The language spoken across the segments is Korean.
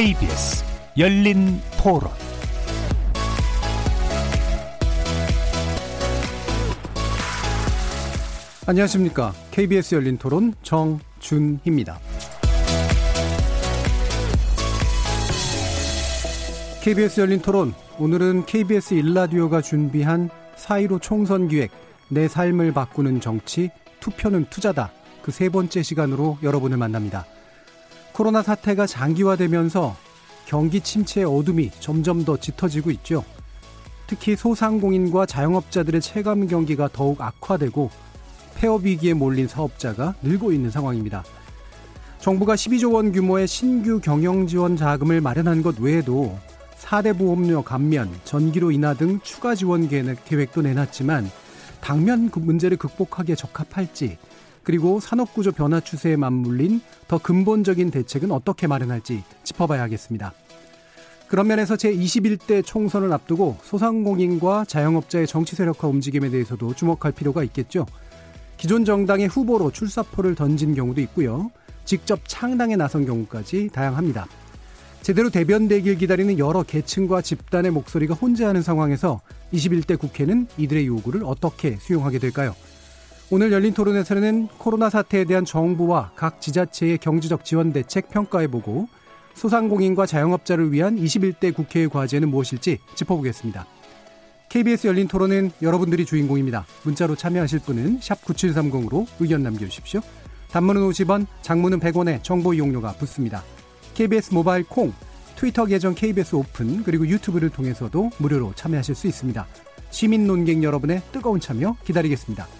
KBS 열린 토론 안녕하십니까. KBS 열린 토론 정준희입니다. KBS 열린 토론 오늘은 KBS 일라디오가 준비한 4.15 총선 기획 내 삶을 바꾸는 정치 투표는 투자다 그 세 번째 시간으로 여러분을 만납니다. 코로나 사태가 장기화되면서 경기 침체의 어둠이 점점 더 짙어지고 있죠. 특히 소상공인과 자영업자들의 체감 경기가 더욱 악화되고 폐업 위기에 몰린 사업자가 늘고 있는 상황입니다. 정부가 12조 원 규모의 신규 경영 지원 자금을 마련한 것 외에도 4대 보험료 감면, 전기료 인하 등 추가 지원 계획도 내놨지만 당면 그 문제를 극복하기에 적합할지 그리고 산업구조 변화 추세에 맞물린 더 근본적인 대책은 어떻게 마련할지 짚어봐야 하겠습니다. 그런 면에서 제21대 총선을 앞두고 소상공인과 자영업자의 정치 세력화 움직임에 대해서도 주목할 필요가 있겠죠. 기존 정당의 후보로 출사표를 던진 경우도 있고요. 직접 창당에 나선 경우까지 다양합니다. 제대로 대변되길 기다리는 여러 계층과 집단의 목소리가 혼재하는 상황에서 21대 국회는 이들의 요구를 어떻게 수용하게 될까요? 오늘 열린 토론에서는 코로나 사태에 대한 정부와 각 지자체의 경제적 지원 대책 평가해보고 소상공인과 자영업자를 위한 21대 국회의 과제는 무엇일지 짚어보겠습니다. KBS 열린 토론은 여러분들이 주인공입니다. 문자로 참여하실 분은 9730으로 의견 남겨주십시오. 단문은 50원, 장문은 100원에 정보 이용료가 붙습니다. KBS 모바일 콩, 트위터 계정 KBS 오픈, 그리고 유튜브를 통해서도 무료로 참여하실 수 있습니다. 시민 논객 여러분의 뜨거운 참여 기다리겠습니다.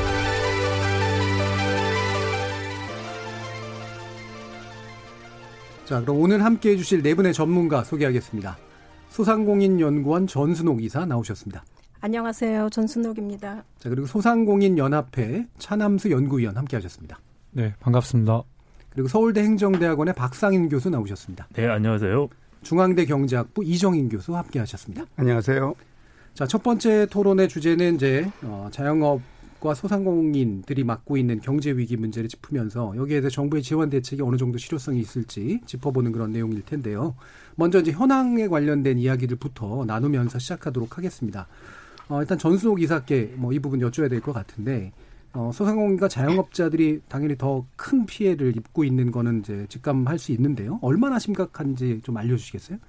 자, 그럼 오늘 함께 해주실 네 분의 전문가 소개하겠습니다. 소상공인연구원 전순옥 이사 나오셨습니다. 안녕하세요. 전순옥입니다. 자, 그리고 소상공인연합회 차남수 연구위원 함께 하셨습니다. 네, 반갑습니다. 그리고 서울대 행정대학원의 박상인 교수 나오셨습니다. 네, 안녕하세요. 중앙대 경제학부 이정인 교수 함께 하셨습니다. 안녕하세요. 자, 첫 번째 토론의 주제는 이제 어, 자영업 과 소상공인들이 맡고 있는 경제 위기 문제를 짚으면서 여기에 대해 정부의 지원 대책이 어느 정도 실효성이 있을지 짚어보는 그런 내용일 텐데요. 먼저 이제 현황에 관련된 이야기들부터 나누면서 시작하도록 하겠습니다. 어, 일단 전수옥 이사께 뭐 이 부분 여쭤야 될 것 같은데 어, 소상공인과 자영업자들이 당연히 더 큰 피해를 입고 있는 거는 이제 직감할 수 있는데요. 얼마나 심각한지 좀 알려주시겠어요?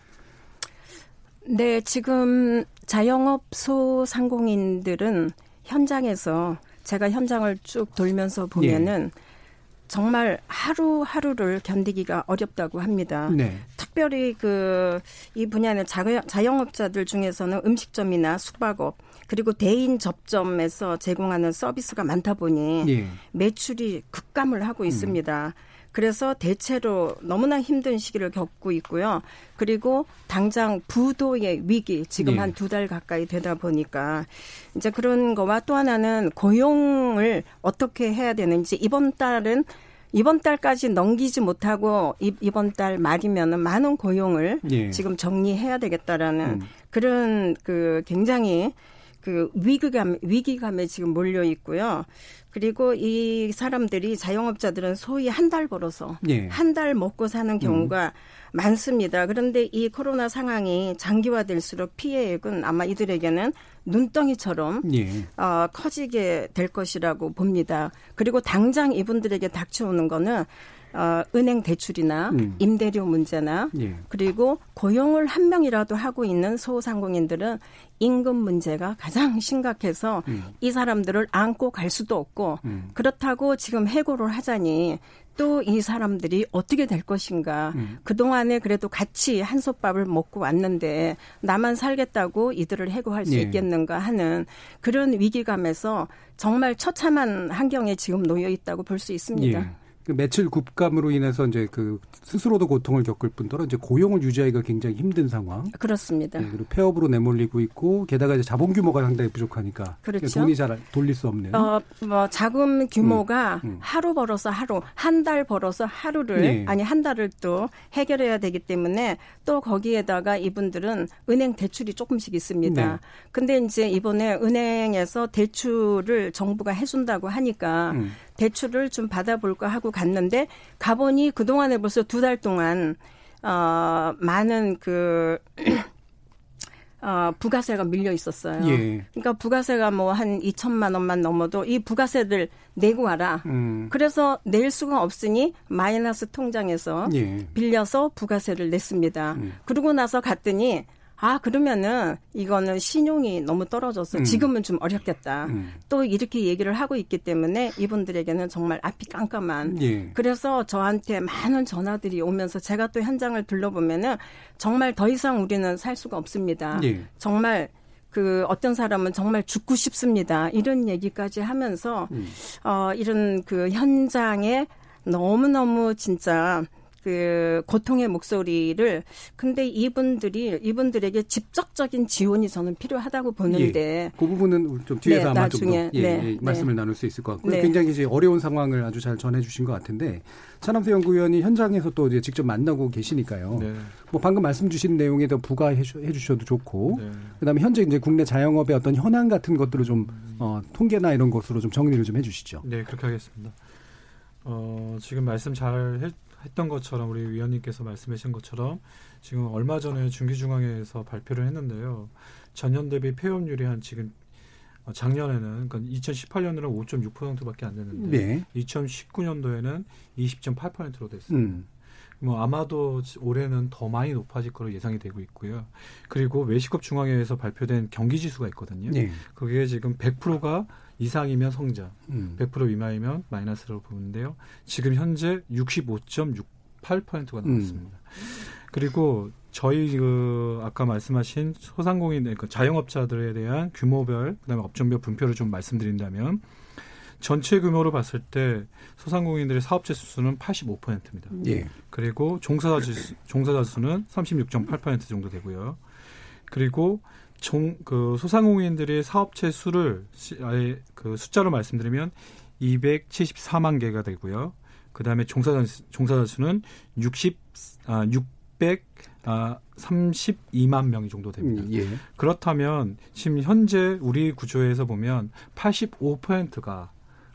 네, 지금 자영업 소상공인들은 현장에서 제가 현장을 쭉 돌면서 보면은 예. 정말 하루하루를 견디기가 어렵다고 합니다. 네. 특별히 그 이 분야의 자영업자들 중에서는 음식점이나 숙박업 그리고 대인 접점에서 제공하는 서비스가 많다 보니 예. 매출이 급감을 하고 있습니다. 음. 그래서 대체로 너무나 힘든 시기를 겪고 있고요. 그리고 당장 부도의 위기 지금 네. 한두 달 가까이 되다 보니까 이제 그런 거와 또 하나는 고용을 어떻게 해야 되는지 이번 달은 이번 달까지 넘기지 못하고 이번 달 말이면은 많은 고용을 예. 지금 정리해야 되겠다라는 음. 그런 그 굉장히 그 위기감 위기감에 지금 몰려 있고요. 그리고 이 사람들이 자영업자들은 소위 한 달 벌어서 예. 한달 먹고 사는 경우가 음. 많습니다. 그런데 이 코로나 상황이 장기화될수록 피해액은 아마 이들에게는 눈덩이처럼 예. 어, 커지게 될 것이라고 봅니다. 그리고 당장 이분들에게 닥쳐오는 거는 어, 은행 대출이나 음. 임대료 문제나 예. 그리고 고용을 한 명이라도 하고 있는 소상공인들은 임금 문제가 가장 심각해서 음. 이 사람들을 안고 갈 수도 없고 음. 그렇다고 지금 해고를 하자니 또 이 사람들이 어떻게 될 것인가. 음. 그동안에 그래도 같이 한솥밥을 먹고 왔는데 나만 살겠다고 이들을 해고할 수 예. 있겠는가 하는 그런 위기감에서 정말 처참한 환경에 지금 놓여 있다고 볼 수 있습니다. 예. 그 며칠 굽감으로 인해서 이제 그 스스로도 고통을 겪을 뿐더러 이제 고용을 유지하기가 굉장히 힘든 상황. 그렇습니다. 네, 그리고 폐업으로 내몰리고 있고 게다가 이제 자본 규모가 상당히 부족하니까 그렇죠. 돈이 잘 돌릴 수 없는. 어, 뭐 자금 규모가 음, 음. 하루 벌어서 하루, 한 달 벌어서 하루를 네. 아니 한 달을 또 해결해야 되기 때문에 또 거기에다가 이분들은 은행 대출이 조금씩 있습니다. 네. 근데 이제 이번에 은행에서 대출을 정부가 해준다고 하니까 음. 대출을 좀 받아볼까 하고 갔는데 가보니 그 동안에 벌써 두 달 동안 어 많은 그 어, 부가세가 밀려 있었어요. 예. 그러니까 부가세가 뭐 한 2천만 원만 넘어도 이 부가세들 내고 와라. 음. 그래서 낼 수가 없으니 마이너스 통장에서 예. 빌려서 부가세를 냈습니다. 음. 그러고 나서 갔더니 아 그러면은 이거는 신용이 너무 떨어져서 음. 지금은 좀 어렵겠다. 음. 또 이렇게 얘기를 하고 있기 때문에 이분들에게는 정말 앞이 깜깜한 예. 그래서 저한테 많은 전화들이 오면서 제가 또 현장을 둘러보면은 정말 더 이상 우리는 살 수가 없습니다. 예. 정말 그 어떤 사람은 정말 죽고 싶습니다. 이런 얘기까지 하면서 음. 어 이런 그 현장에 너무너무 진짜 그 고통의 목소리를 근데 이분들이 이분들에게 직접적인 지원이 저는 필요하다고 보는데 그 부분은 좀 뒤에서 네, 아마 나중에, 좀더 예, 네, 예, 네. 말씀을 나눌 수 있을 것 같고요. 네. 굉장히 이제 어려운 상황을 아주 잘 전해주신 것 같은데 차남수 연구위원이 현장에서 또 이제 직접 만나고 계시니까요. 네. 뭐 방금 말씀 주신 내용에 더 부가해 주- 해주셔도 좋고 네. 그다음에 현재 이제 국내 자영업의 어떤 현황 같은 것들을 좀 어, 통계나 이런 것으로 좀 정리를 좀 해주시죠. 네, 그렇게 하겠습니다. 어, 지금 말씀 잘 했, 던 것처럼 우리 위원님께서 말씀하신 것처럼 지금 얼마 전에 중기중앙회에서 발표를 했는데요. 전년 대비 폐업률이 한 지금 어, 작년에는 그러니까 2018년에는 5.6%밖에 안 됐는데 네. 2019년도에는 20.8%로 됐습니다. 음. 뭐 아마도 올해는 더 많이 높아질 거로 예상이 되고 있고요. 그리고 외식업 중앙회에서 발표된 경기 지수가 있거든요. 네. 그게 지금 100%가 이상이면 성장, 음. 100% 미만이면 마이너스로 보는데요. 지금 현재 65.68%가 나왔습니다. 그리고 저희 그 아까 말씀하신 소상공인 그 자영업자들에 대한 규모별 그다음에 업종별 분표를 좀 말씀드린다면 전체 규모로 봤을 때 소상공인들의 사업체 수는 85%입니다. 예. 그리고 종사자 수, 종사자 수는 36.8% 정도 되고요. 그리고 종, 그 소상공인들의 사업체 수를 시- 아예 그 숫자로 말씀드리면 274만 개가 되고요. 그 다음에 종사자, 수- 종사자 수는 60, 아, 600, 아, 32만 명이 정도 됩니다. 음, 예. 그렇다면 지금 현재 우리 구조에서 보면 85%가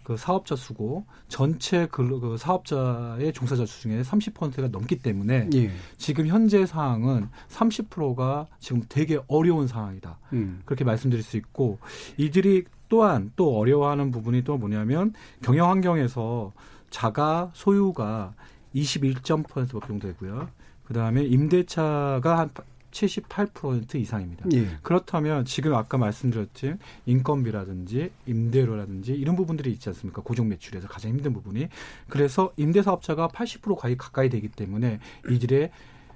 그 사업자 수고 전체 그, 그 사업자의 종사자 수 중에 30%가 넘기 때문에 예. 지금 현재 상황은 30%가 지금 되게 어려운 상황이다. 음. 그렇게 말씀드릴 수 있고 이들이 또한 또 어려워하는 부분이 또 뭐냐면 경영 환경에서 자가 소유가 21.%밖에 정도 되고요. 그다음에 임대차가 한 78% 이상입니다. 예. 그렇다면 지금 아까 말씀드렸지 인건비라든지 임대료라든지 이런 부분들이 있지 않습니까? 고정 매출에서 가장 힘든 부분이 그래서 임대 사업자가 80% 가까이 가까이 되기 때문에 이들의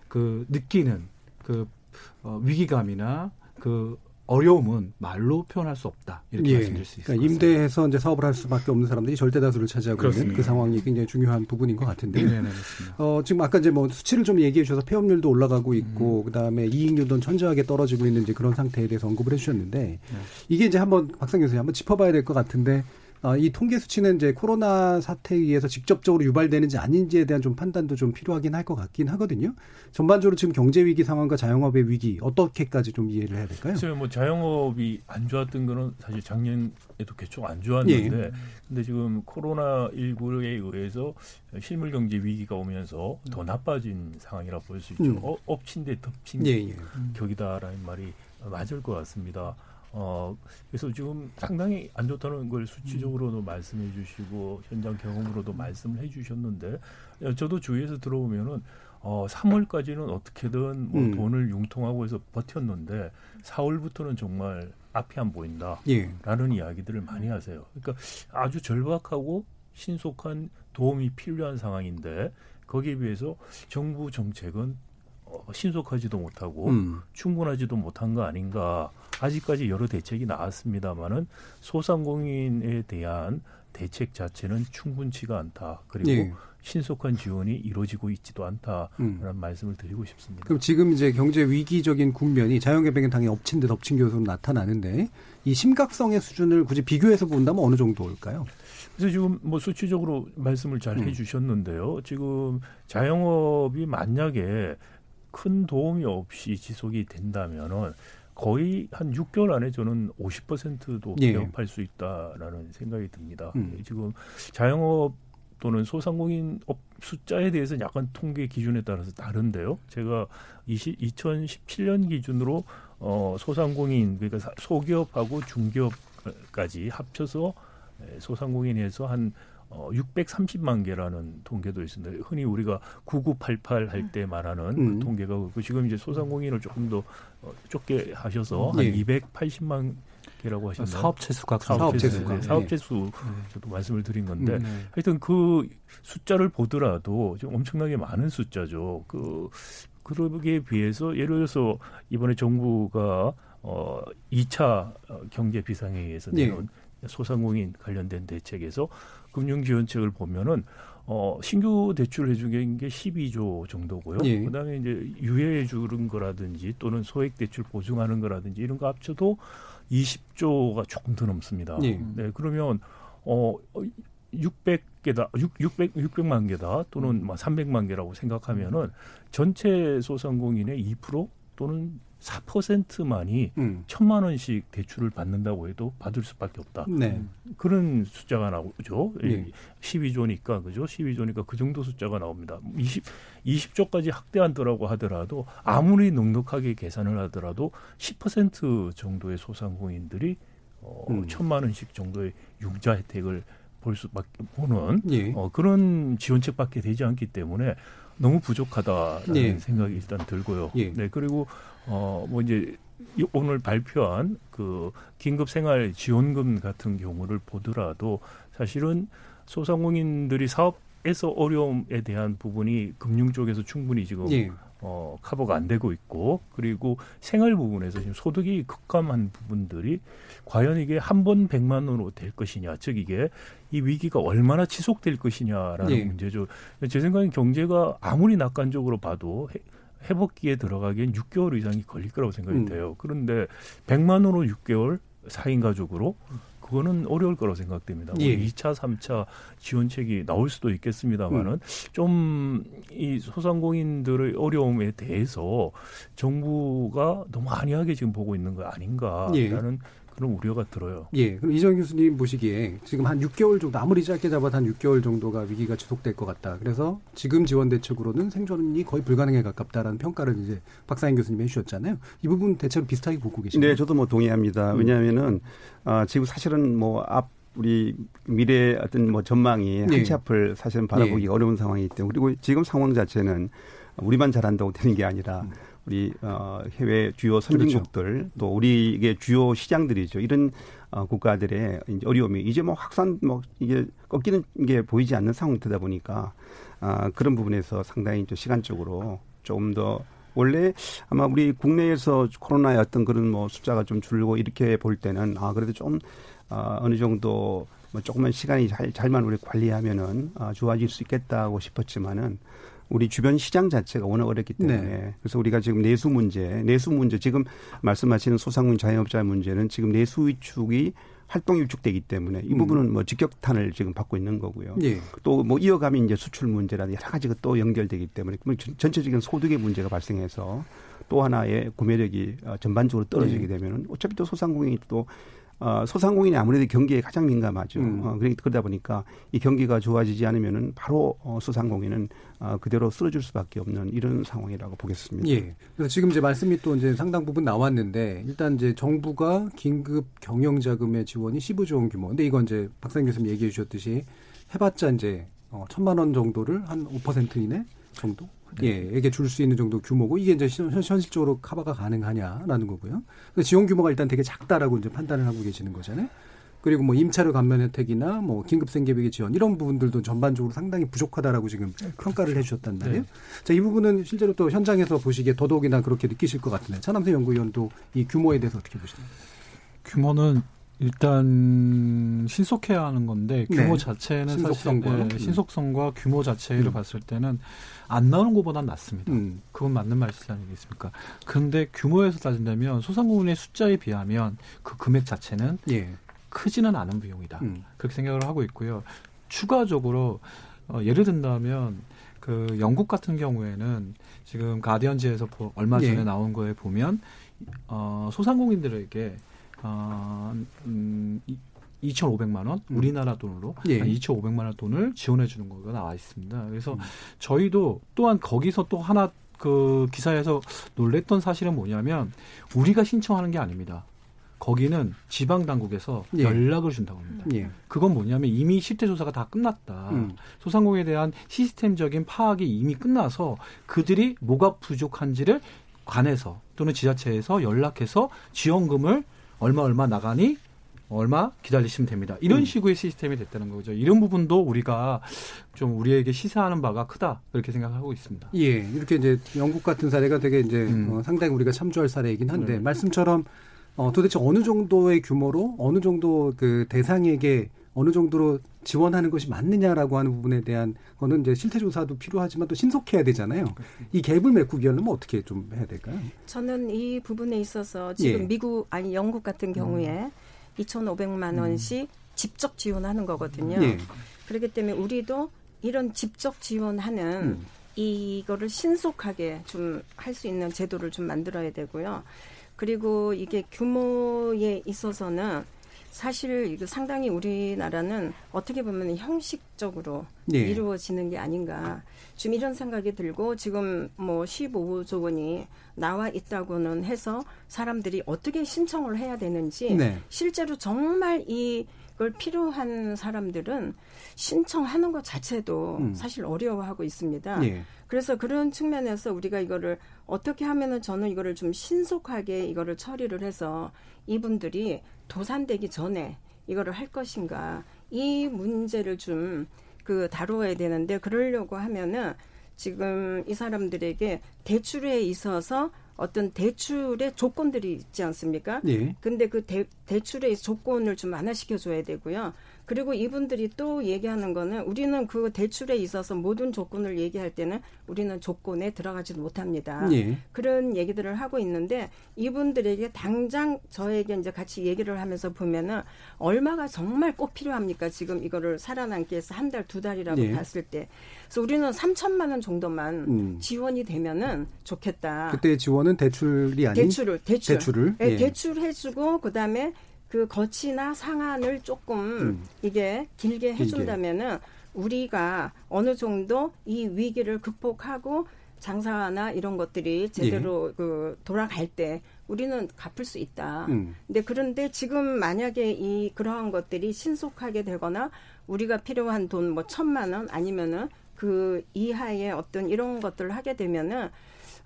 그 느끼는 그 어, 위기감이나 그 어려움은 말로 표현할 수 없다 이렇게 예. 말씀드릴 수 있을 그러니까 것 같습니다. 임대해서 이제 사업을 할 수밖에 없는 사람들이 절대 다수를 차지하고 있는 그렇습니다. 그 상황이 굉장히 중요한 부분인 것 같은데. 네, 네. 어, 지금 아까 이제 뭐 수치를 좀 얘기해 주셔서 폐업률도 올라가고 있고, 그 다음에 이익률도 천저하게 떨어지고 있는 이제 그런 상태에 대해서 언급을 해 주셨는데, 이게 이제 한번 박상 교수님 한번 짚어봐야 될 것 같은데, 아, 이 통계 수치는 이제 코로나 사태에 의해서 직접적으로 유발되는지 아닌지에 대한 좀 판단도 좀 필요하긴 할 것 같긴 하거든요. 전반적으로 지금 경제 위기 상황과 자영업의 위기 어떻게까지 좀 이해를 해야 될까요? 글쎄요, 뭐 자영업이 안 좋았던 거는 사실 작년에도 계속 안 좋았는데, 예. 근데 지금 코로나 19에 의해서 실물 경제 위기가 오면서 더 나빠진 상황이라 볼 수 있죠. 음. 어, 엎친 데 덮친 예, 예. 격이다라는 말이 맞을 것 같습니다. 어, 그래서 지금 상당히 안 좋다는 걸 수치적으로도 말씀해 주시고 현장 경험으로도 말씀을 해 주셨는데 어, 저도 주위에서 들어보면은 어, 3월까지는 어떻게든 뭐 음. 돈을 융통하고 해서 버텼는데 4월부터는 정말 앞이 안 보인다. 예. 라는 이야기들을 많이 하세요. 그러니까 아주 절박하고 신속한 도움이 필요한 상황인데 거기에 비해서 정부 정책은 어, 신속하지도 못하고 음. 충분하지도 못한 거 아닌가. 아직까지 여러 대책이 나왔습니다만은 소상공인에 대한 대책 자체는 충분치가 않다. 그리고 예. 신속한 지원이 이루어지고 있지도 않다라는 음. 말씀을 드리고 싶습니다. 그럼 지금 이제 경제 위기적인 국면이 자연개발은 당연히 엎친 데 덮친 것으로 나타나는데 이 심각성의 수준을 굳이 비교해서 본다면 어느 정도일까요? 그래서 지금 뭐 수치적으로 말씀을 잘 음. 해주셨는데요. 지금 자영업이 만약에 큰 도움이 없이 지속이 된다면은 거의 한 6개월 안에 저는 50%도 예. 폐업할 수 있다라는 생각이 듭니다. 음. 지금 자영업 또는 소상공인 업 숫자에 대해서 는 약간 통계 기준에 따라서 다른데요. 제가 20, 2017년 기준으로 어, 소상공인 그러니까 사- 소기업하고 중기업까지 합쳐서 에, 소상공인에서 한 어, 630만 개라는 통계도 있습니다. 흔히 우리가 9988 할 때 말하는 음. 그 통계가 그렇고 지금 이제 소상공인을 조금 더 어, 좁게 하셔서 예. 한 280만 개라고 하셨나요? 사업체 수가 사업체 수, 수가. 네, 사업체 수 저도 말씀을 드린 건데 음. 네. 하여튼 그 숫자를 보더라도 좀 엄청나게 많은 숫자죠. 그 그러기에 비해서 예를 들어서 이번에 정부가 어 2차 경제 비상회의에서 예. 내놓은 소상공인 관련된 대책에서 금융 지원책을 보면은 어 신규 대출 해주는 게 12조 정도고요. 예. 그다음에 이제 유예해 주는 거라든지 또는 소액 대출 보증하는 거라든지 이런 거 합쳐도 20조가 조금 더 넘습니다. 예. 네, 그러면 어 600개다, 6, 600, 600만 개다 또는 뭐 300만 개라고 생각하면은 전체 소상공인의 2% 또는 4%만이 음. 천만 원씩 대출을 받는다고 해도 받을 수밖에 없다. 네. 그런 숫자가 나오죠. 예. 12조니까 그죠? 12조니까 그 정도 숫자가 나옵니다. 20 20조까지 확대한다라고 하더라도 아무리 넉넉하게 계산을 하더라도 10% 정도의 소상공인들이 어, 음. 천만 원씩 정도의 융자 혜택을 볼 수밖에 보는 예. 어, 그런 지원책밖에 되지 않기 때문에 너무 부족하다라는 예. 생각이 일단 들고요. 예. 네 그리고 어 뭐 이제 이- 오늘 발표한 그 긴급 생활 지원금 같은 경우를 보더라도 사실은 소상공인들이 사업에서 어려움에 대한 부분이 금융 쪽에서 충분히 지금 예. 어, 커버가 안 되고 있고 그리고 생활 부분에서 지금 소득이 급감한 부분들이 과연 이게 한 번 백만 원으로 될 것이냐 즉 이게 이 위기가 얼마나 지속될 것이냐라는 예. 문제죠. 제 생각엔 경제가 아무리 낙관적으로 봐도 해, 회복기에 들어가기엔 6개월 이상이 걸릴 거라고 생각이 음. 돼요. 그런데 100만 원으로 6개월 4인 가족으로 그거는 어려울 거라고 생각됩니다. 예. 2차, 3차 지원책이 나올 수도 있겠습니다만은 음. 좀이 소상공인들의 어려움에 대해서 정부가 너무 안이하게 지금 보고 있는 거 아닌가라는 예. 그런 우려가 들어요. 예. 그럼 이정 교수님 보시기에 지금 한 6개월 정도 아무리 짧게 잡아도 한 6개월 정도가 위기가 지속될 것 같다. 그래서 지금 지원 대책으로는 생존이 거의 불가능에 가깝다라는 평가를 이제 박사인 교수님이 해주셨잖아요. 이 부분 대체로 비슷하게 보고 계신가요? 네, 저도 뭐 동의합니다. 음. 왜냐하면은 아, 지금 사실은 뭐앞 우리 미래 어떤 뭐 전망이 네. 한치 앞을 사실은 바라보기 가 어려운 상황이기 때문에 그리고 지금 상황 자체는 우리만 잘한다고 되는 게 아니라 음. 우리 어, 해외 주요 선진국들 그렇죠. 또 우리의 주요 시장들이죠. 이런 어, 국가들의 이제 어려움이 이제 뭐 확산 뭐 이게 꺾이는 게 보이지 않는 상황이다 보니까 아, 그런 부분에서 상당히 좀 시간적으로 조금 더 원래 아마 우리 국내에서 코로나의 어떤 그런 뭐 숫자가 좀 줄고 이렇게 볼 때는 아 그래도 좀 아, 어느 정도 뭐 조금만 시간이 잘 잘만 우리 관리하면은 아, 좋아질 수 있겠다고 싶었지만은 우리 주변 시장 자체가 워낙 어렵기 때문에 네. 그래서 우리가 지금 내수 문제, 내수 문제 지금 말씀하시는 소상공인 자영업자 문제는 지금 내수 위축이 활동 위축되기 때문에 이 음. 부분은 뭐 직격탄을 지금 받고 있는 거고요. 예. 또뭐 이어가면 이제 수출 문제라든지 여러 가지가 또 연결되기 때문에 그러면 전- 전체적인 소득의 문제가 발생해서 또 하나의 구매력이 어, 전반적으로 떨어지게 네. 되면은 어차피 또 소상공인이 또 어, 소상공인이 아무래도 경기에 가장 민감하죠. 음. 어, 그러- 그러다 보니까 이 경기가 좋아지지 않으면은 바로 어, 소상공인은 어, 그대로 쓰러질 수밖에 없는 이런 상황이라고 보겠습니다. 예. 그래서 지금 이제 말씀이 또 이제 상당 부분 나왔는데 일단 이제 정부가 긴급 경영 자금의 지원이 15조 원 규모. 근데 이건 이제 박사님 교수님 얘기해 주셨듯이 해봤자 이제 어, 천만 원 정도를 한 5% 이내 정도 예, 에게 줄 수 있는 정도 규모고 이게 이제 현- 현실적으로 커버가 가능하냐라는 거고요. 지원 규모가 일단 되게 작다라고 이제 판단을 하고 계시는 거잖아요. 그리고 뭐 임차료 감면 혜택이나 뭐 긴급 생계비계 지원 이런 부분들도 전반적으로 상당히 부족하다라고 지금 평가를 해주셨단 말이에요. 네. 자, 이 부분은 실제로 또 현장에서 보시기에 더더욱이나 그렇게 느끼실 것 같은데 차남세 연구위원도 이 규모에 대해서 어떻게 보시나요? 규모는 일단 신속해야 하는 건데 규모 네. 자체는 신속성과, 사실 네, 신속성과 규모 자체를 음. 봤을 때는 안 나오는 것보다는 낫습니다. 음. 그건 맞는 말씀 아니겠습니까? 그런데 규모에서 따진다면 소상공인의 숫자에 비하면 그 금액 자체는 예. 크지는 않은 비용이다. 음. 그렇게 생각을 하고 있고요. 추가적으로 어, 예를 든다면 그 영국 같은 경우에는 지금 가디언지에서 얼마 전에 예. 나온 거에 보면 어, 소상공인들에게 어, 음, 2,500만 원 음. 우리나라 돈으로 예. 2,500만 원 돈을 지원해 주는 거가 나와 있습니다. 그래서 음. 저희도 또한 거기서 또 하나 그 기사에서 놀랬던 사실은 뭐냐면 우리가 신청하는 게 아닙니다. 거기는 지방 당국에서 예. 연락을 준다고 합니다. 예. 그건 뭐냐면 이미 실태 조사가 다 끝났다. 음. 소상공에 대한 시스템적인 파악이 이미 끝나서 그들이 뭐가 부족한지를 관해서 또는 지자체에서 연락해서 지원금을 얼마 얼마 나가니 얼마 기다리시면 됩니다. 이런 음. 식의 시스템이 됐다는 거죠. 이런 부분도 우리가 좀 우리에게 시사하는 바가 크다 이렇게 생각하고 있습니다. 예, 이렇게 이제 영국 같은 사례가 되게 이제 음. 어, 상당히 우리가 참조할 사례이긴 한데 네. 말씀처럼 어, 도대체 어느 정도의 규모로 어느 정도 그 대상에게 어느 정도로 지원하는 것이 맞느냐라고 하는 부분에 대한 거는 이제 실태 조사도 필요하지만 또 신속해야 되잖아요. 이 갭을 메꾸기에는 뭐 어떻게 좀 해야 될까요? 저는 이 부분에 있어서 지금 예. 미국 아니 영국 같은 경우에 음. 2,500만 원씩 음. 직접 지원하는 거거든요. 예. 그렇기 때문에 우리도 이런 직접 지원하는 음. 이거를 신속하게 좀 할 수 있는 제도를 좀 만들어야 되고요. 그리고 이게 규모에 있어서는 사실 이거 상당히 우리나라는 어떻게 보면 형식적으로 네. 이루어지는 게 아닌가. 좀 이런 생각이 들고 지금 뭐 15조 원이 나와 있다고는 해서 사람들이 어떻게 신청을 해야 되는지 네. 실제로 정말 이걸 필요한 사람들은 신청하는 것 자체도 음. 사실 어려워하고 있습니다. 네. 그래서 그런 측면에서 우리가 이거를 어떻게 하면은 저는 이거를 좀 신속하게 이거를 처리를 해서 이분들이 도산되기 전에 이거를 할 것인가 이 문제를 좀 그 다루어야 되는데 그러려고 하면은 지금 이 사람들에게 대출에 있어서 어떤 대출의 조건들이 있지 않습니까? 예. 근데 그 대, 대출의 조건을 좀 완화시켜 줘야 되고요. 그리고 이분들이 또 얘기하는 거는 우리는 그 대출에 있어서 모든 조건을 얘기할 때는 우리는 조건에 들어가지 못합니다. 예. 그런 얘기들을 하고 있는데 이분들에게 당장 저에게 이제 같이 얘기를 하면서 보면은 얼마가 정말 꼭 필요합니까? 지금 이거를 살아남기 위해서 한 달, 두 달이라고 예. 봤을 때. 그래서 우리는 3천만 원 정도만 음. 지원이 되면은 좋겠다. 그때 지원은 대출이 아닌 대출을 대출. 대출을 네, 예. 대출해 주고 그다음에 그 거치나 상한을 조금 음. 이게 길게 해준다면은 우리가 어느 정도 이 위기를 극복하고 장사나 이런 것들이 제대로 예. 그 돌아갈 때 우리는 갚을 수 있다. 음. 근데 그런데 지금 만약에 이 그러한 것들이 신속하게 되거나 우리가 필요한 돈 뭐 천만 원 아니면은 그 이하의 어떤 이런 것들을 하게 되면은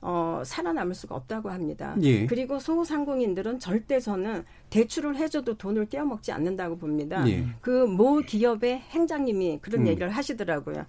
어, 살아남을 수가 없다고 합니다. 예. 그리고 소상공인들은 절대 저는 대출을 해줘도 돈을 떼어먹지 않는다고 봅니다. 예. 그모 기업의 행장님이 그런 음. 얘기를 하시더라고요.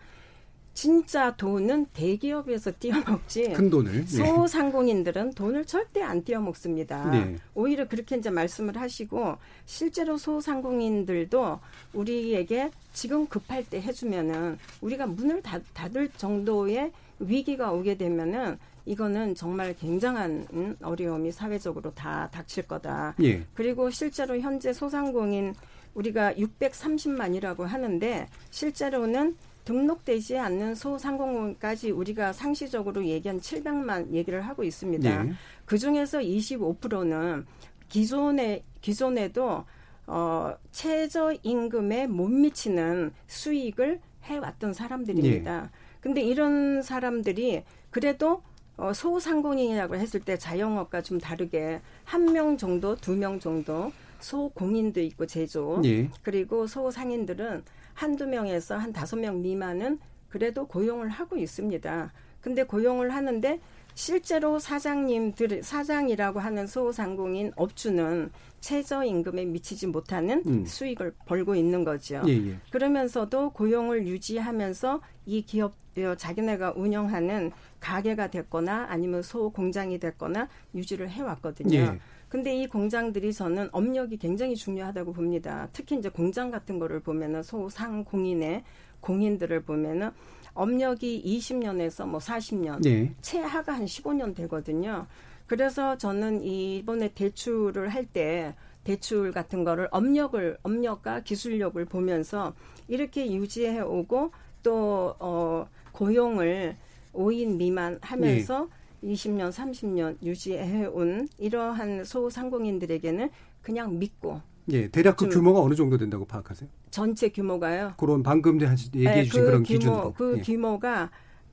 진짜 돈은 대기업에서 띄어먹지. 큰 돈을. 예. 소상공인들은 돈을 절대 안 띄어먹습니다. 네. 오히려 그렇게 이제 말씀을 하시고 실제로 소상공인들도 우리에게 지금 급할 때 해주면은 우리가 문을 닫, 닫을 정도의 위기가 오게 되면은 이거는 정말 굉장한 음, 어려움이 사회적으로 다 닥칠 거다. 예. 그리고 실제로 현재 소상공인 우리가 630만이라고 하는데 실제로는 등록되지 않는 소상공인까지 우리가 상시적으로 얘기한 700만 얘기를 하고 있습니다. 예. 그 중에서 25%는 기존에 기존에도 어 최저 임금에 못 미치는 수익을 해왔던 사람들입니다. 예. 근데 이런 사람들이 그래도 어, 소상공인이라고 했을 때 자영업과 좀 다르게 한 명 정도, 두 명 정도 소공인도 있고 제조 예. 그리고 소상인들은 한두 명에서 한 다섯 명 미만은 그래도 고용을 하고 있습니다. 근데 고용을 하는데 실제로 사장님들 사장이라고 하는 소상공인 업주는 최저 임금에 미치지 못하는 음. 수익을 벌고 있는 거죠. 예, 예. 그러면서도 고용을 유지하면서 이 기업 어, 자기네가 운영하는 가게가 됐거나 아니면 소 공장이 됐거나 유지를 해왔거든요. 예. 근데 이 공장들이 저는 업력이 굉장히 중요하다고 봅니다. 특히 이제 공장 같은 거를 보면은 소상공인의 공인들을 보면은 업력이 20년에서 뭐 40년, 예. 최하가 한 15년 되거든요. 그래서 저는 이번에 대출을 할 때 대출 같은 거를 업력을 업력과 기술력을 보면서 이렇게 유지해 오고 또 어, 고용을 5인 미만 하면서 20년, 30년 유지해 온 이러한 소상공인들에게는 그냥 믿고 예. 대략 그 좀- 규모가 어느 정도 된다고 파악하세요? 전체 규모가요. 그런 방금 얘기해 네, 주신 그 그런 규모, 기준으로. 그 예. 규모가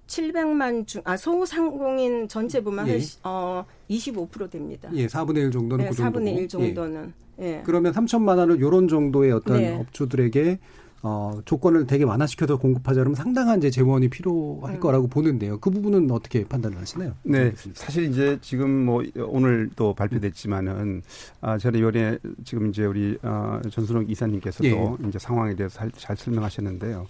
700만 중, 아, 소상공인 전체 보면 예. 한, 시- 어, 25% 됩니다. 예, 4분의 1 정도는 네, 그 정도고. 4분의 1 예. 정도는. 예. 그러면 3천만 원을 요런 정도의 어떤 네. 업주들에게 어, 조건을 되게 완화시켜서 공급하자 그러면 상당한 이제 재원이 필요할 음. 거라고 보는데요. 그 부분은 어떻게 판단을 하시나요? 네, 사실 이제 지금 뭐 오늘 또 발표됐지만은 아 저는 요래 지금 이제 우리 어, 전순옥 이사님께서도 예. 이제 상황에 대해서 잘, 잘 설명하셨는데요.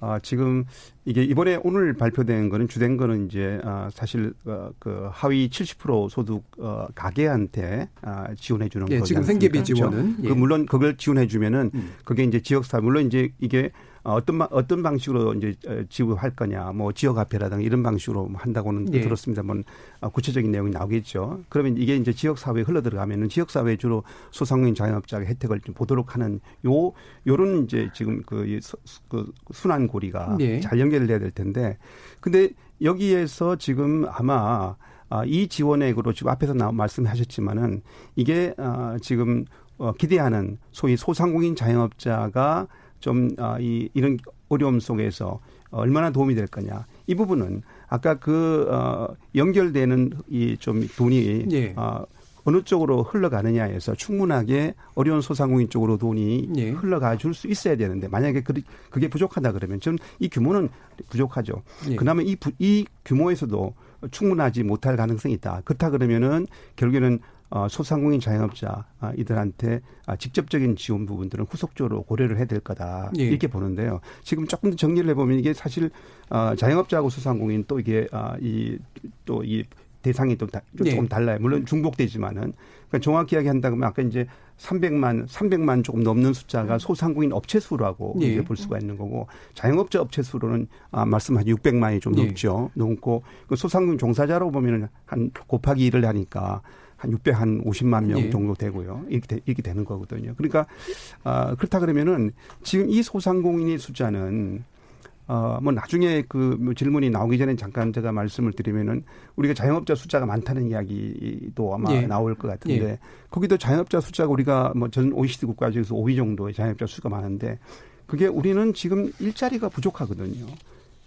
아 지금 이게 이번에 오늘 발표된 거는 주된 거는 이제 아 사실 어, 그 하위 70% 소득 어, 가게한테 아 지원해 주는 예, 거지 지금 생계비 않습니까? 지원은 그 예. 물론 그걸 지원해 주면은 음. 그게 이제 지역사 물론 이제 이게 어, 어떤 방- 어떤 방식으로 이제 어, 지급할 거냐 뭐 지역 화폐라든가 이런 방식으로 뭐 한다고는 예. 들었습니다만 어, 구체적인 내용이 나오겠죠. 그러면 이게 이제 지역 사회에 흘러 들어가면은 지역 사회 주로 소상공인 자영업자의 혜택을 좀 보도록 하는 요 요런 이제 지금 그, 그 순환 고리가 예. 잘 연결돼야 될 텐데 근데 여기에서 지금 아마 아, 이 지원액으로 지금 앞에서 나 말씀하셨지만은 이게 아, 지금 어, 기대하는 소위 소상공인 자영업자가 좀 아, 이, 이런 어려움 속에서 얼마나 도움이 될 거냐 이 부분은 아까 그 어, 연결되는 이 좀 돈이 예. 어, 어느 쪽으로 흘러가느냐에서 충분하게 어려운 소상공인 쪽으로 돈이 예. 흘러가 줄 수 있어야 되는데 만약에 그- 그게 부족하다 그러면 저는 이 규모는 부족하죠. 예. 그나마 이, 부- 이 규모에서도 충분하지 못할 가능성이 있다. 그렇다 그러면은 결국에는 어, 소상공인 자영업자 아, 이들한테 아, 직접적인 지원 부분들은 후속적으로 고려를 해야 될 거다 예. 이렇게 보는데요. 지금 조금 더 정리를 해보면 이게 사실 어, 자영업자하고 소상공인 또 이게 아, 이또 이 대상이 또 다- 좀 예. 조금 달라요. 물론 중복되지만은 그러니까 정확히 이야기한다면 아까 이제 300만 300만 조금 넘는 숫자가 소상공인 업체 수라고 예. 이제 볼 수가 있는 거고 자영업자 업체 수로는 아, 말씀하신 600만이 좀 예. 넘죠. 넘고 그 소상공인 종사자로 보면은 한 곱하기 1을 하니까 한 600, 한 50만 명 예. 정도 되고요. 이렇게, 되, 이렇게 되는 거거든요. 그러니까, 아, 그렇다 그러면은 지금 이 소상공인의 숫자는 어, 뭐 나중에 그뭐 질문이 나오기 전에 잠깐 제가 말씀을 드리면은 우리가 자영업자 숫자가 많다는 이야기도 아마 예. 나올 것 같은데 거기도 자영업자 숫자가 우리가 뭐 전 OECD 국가 중에서 5위 정도의 자영업자 수가 많은데 그게 우리는 지금 일자리가 부족하거든요.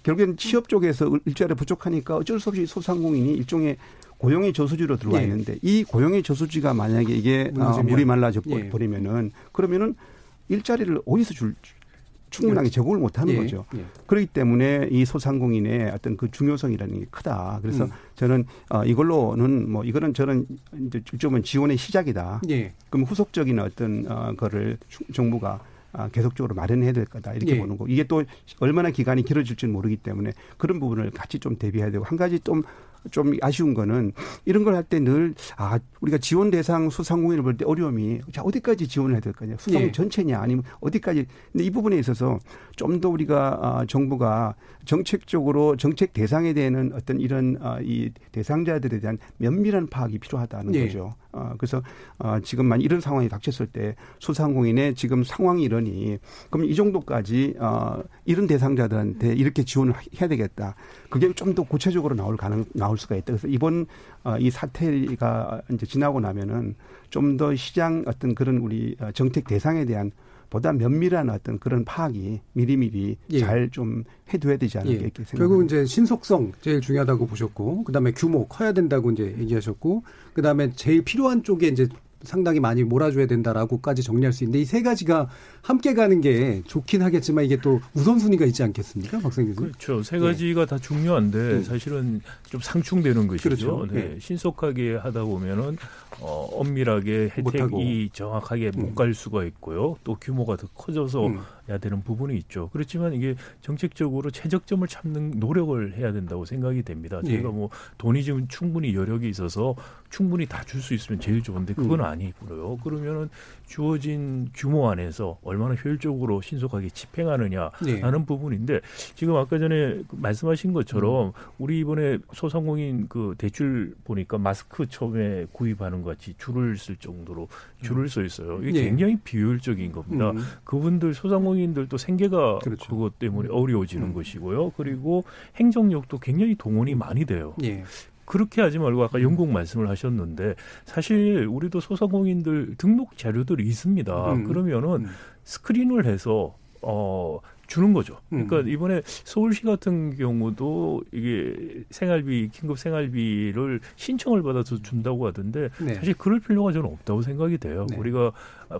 결국엔 취업 쪽에서 일자리 부족하니까 어쩔 수 없이 소상공인이 일종의 고용의 저수지로 들어와 예. 있는데 이 고용의 저수지가 만약에 이게 어. 물이 말라져 예. 버리면은 그러면은 일자리를 어디서 줄 충분하게 제공을 못 하는 예. 거죠. 예. 그렇기 때문에 이 소상공인의 어떤 그 중요성이라는 게 크다. 그래서 음. 저는 어 이걸로는 뭐 이거는 저는 이제 일종은 지원의 시작이다. 예. 그럼 후속적인 어떤 어 거를 주- 정부가 아, 계속적으로 마련해야 될 거다 이렇게 예. 보는 거. 이게 또 얼마나 기간이 길어질지는 모르기 때문에 그런 부분을 같이 좀 대비해야 되고 한 가지 좀 좀 아쉬운 거는 이런 걸 할 때 늘 아 우리가 지원 대상 소상공인을 볼 때 어려움이 자 어디까지 지원을 해야 될 거냐 소상공인 예. 전체냐 아니면 어디까지 근데 이 부분에 있어서 좀 더 우리가 아, 정부가 정책적으로 정책 대상에 대한 어떤 이런 아, 이 대상자들에 대한 면밀한 파악이 필요하다는 예. 거죠. 어, 그래서 어, 지금만 이런 상황이 닥쳤을 때 소상공인의 지금 상황이 이러니 그럼 이 정도까지 어, 이런 대상자들한테 이렇게 지원을 해야 되겠다. 그게 좀 더 구체적으로 나올 가능 나올 수가 있다. 그래서 이번 어, 이 사태가 이제 지나고 나면은 좀 더 시장 어떤 그런 우리 어, 정책 대상에 대한 보다 면밀한 어떤 그런 파악이 미리미리 예. 잘좀 해둬야 되지 않을까 예. 이렇게 생각합니다. 결국 이제 신속성 제일 중요하다고 보셨고, 그 다음에 규모 커야 된다고 이제 얘기하셨고, 그 다음에 제일 필요한 쪽에 이제 상당히 많이 몰아줘야 된다라고까지 정리할 수 있는데 이 세 가지가 함께 가는 게 좋긴 하겠지만 이게 또 우선순위가 있지 않겠습니까, 박성 교수님? 그렇죠. 세 가지가 예. 다 중요한데 음. 사실은 좀 상충되는 것이죠. 그렇죠. 네. 예. 신속하게 하다 보면은 어, 엄밀하게 혜택이. 정확하게 음. 못갈 수가 있고요. 또 규모가 더 커져서 음. 해야 되는 부분이 있죠. 그렇지만 이게 정책적으로 최적점을 찾는 노력을 해야 된다고 생각이 됩니다. 예. 저희가 뭐 돈이 지금 충분히 여력이 있어서 충분히 다 줄 수 있으면 제일 좋은데 그건 음. 아니고요. 그러면은 주어진 규모 안에서 얼마나 효율적으로 신속하게 집행하느냐 네. 하는 부분인데 지금 아까 전에 그 말씀하신 것처럼 음. 우리 이번에 소상공인 그 대출 보니까 마스크 처음에 구입하는 것 같이 줄을 쓸 정도로 줄을 음. 서 있어요. 이게 네. 굉장히 비효율적인 겁니다. 음. 그분들 소상공인 들도 생계가 그렇죠. 그것 때문에 어려워지는 음. 것이고요. 그리고 행정력도 굉장히 동원이 많이 돼요. 네. 그렇게 하지 말고 아까 영국 말씀을 하셨는데 사실 우리도 소상공인들 등록 자료들이 있습니다. 음. 그러면은 음. 스크린을 해서 어 주는 거죠. 그러니까 음. 이번에 서울시 같은 경우도 이게 생활비 긴급 생활비를 신청을 받아서 준다고 하던데 네. 사실 그럴 필요가 저는 없다고 생각이 돼요. 네. 우리가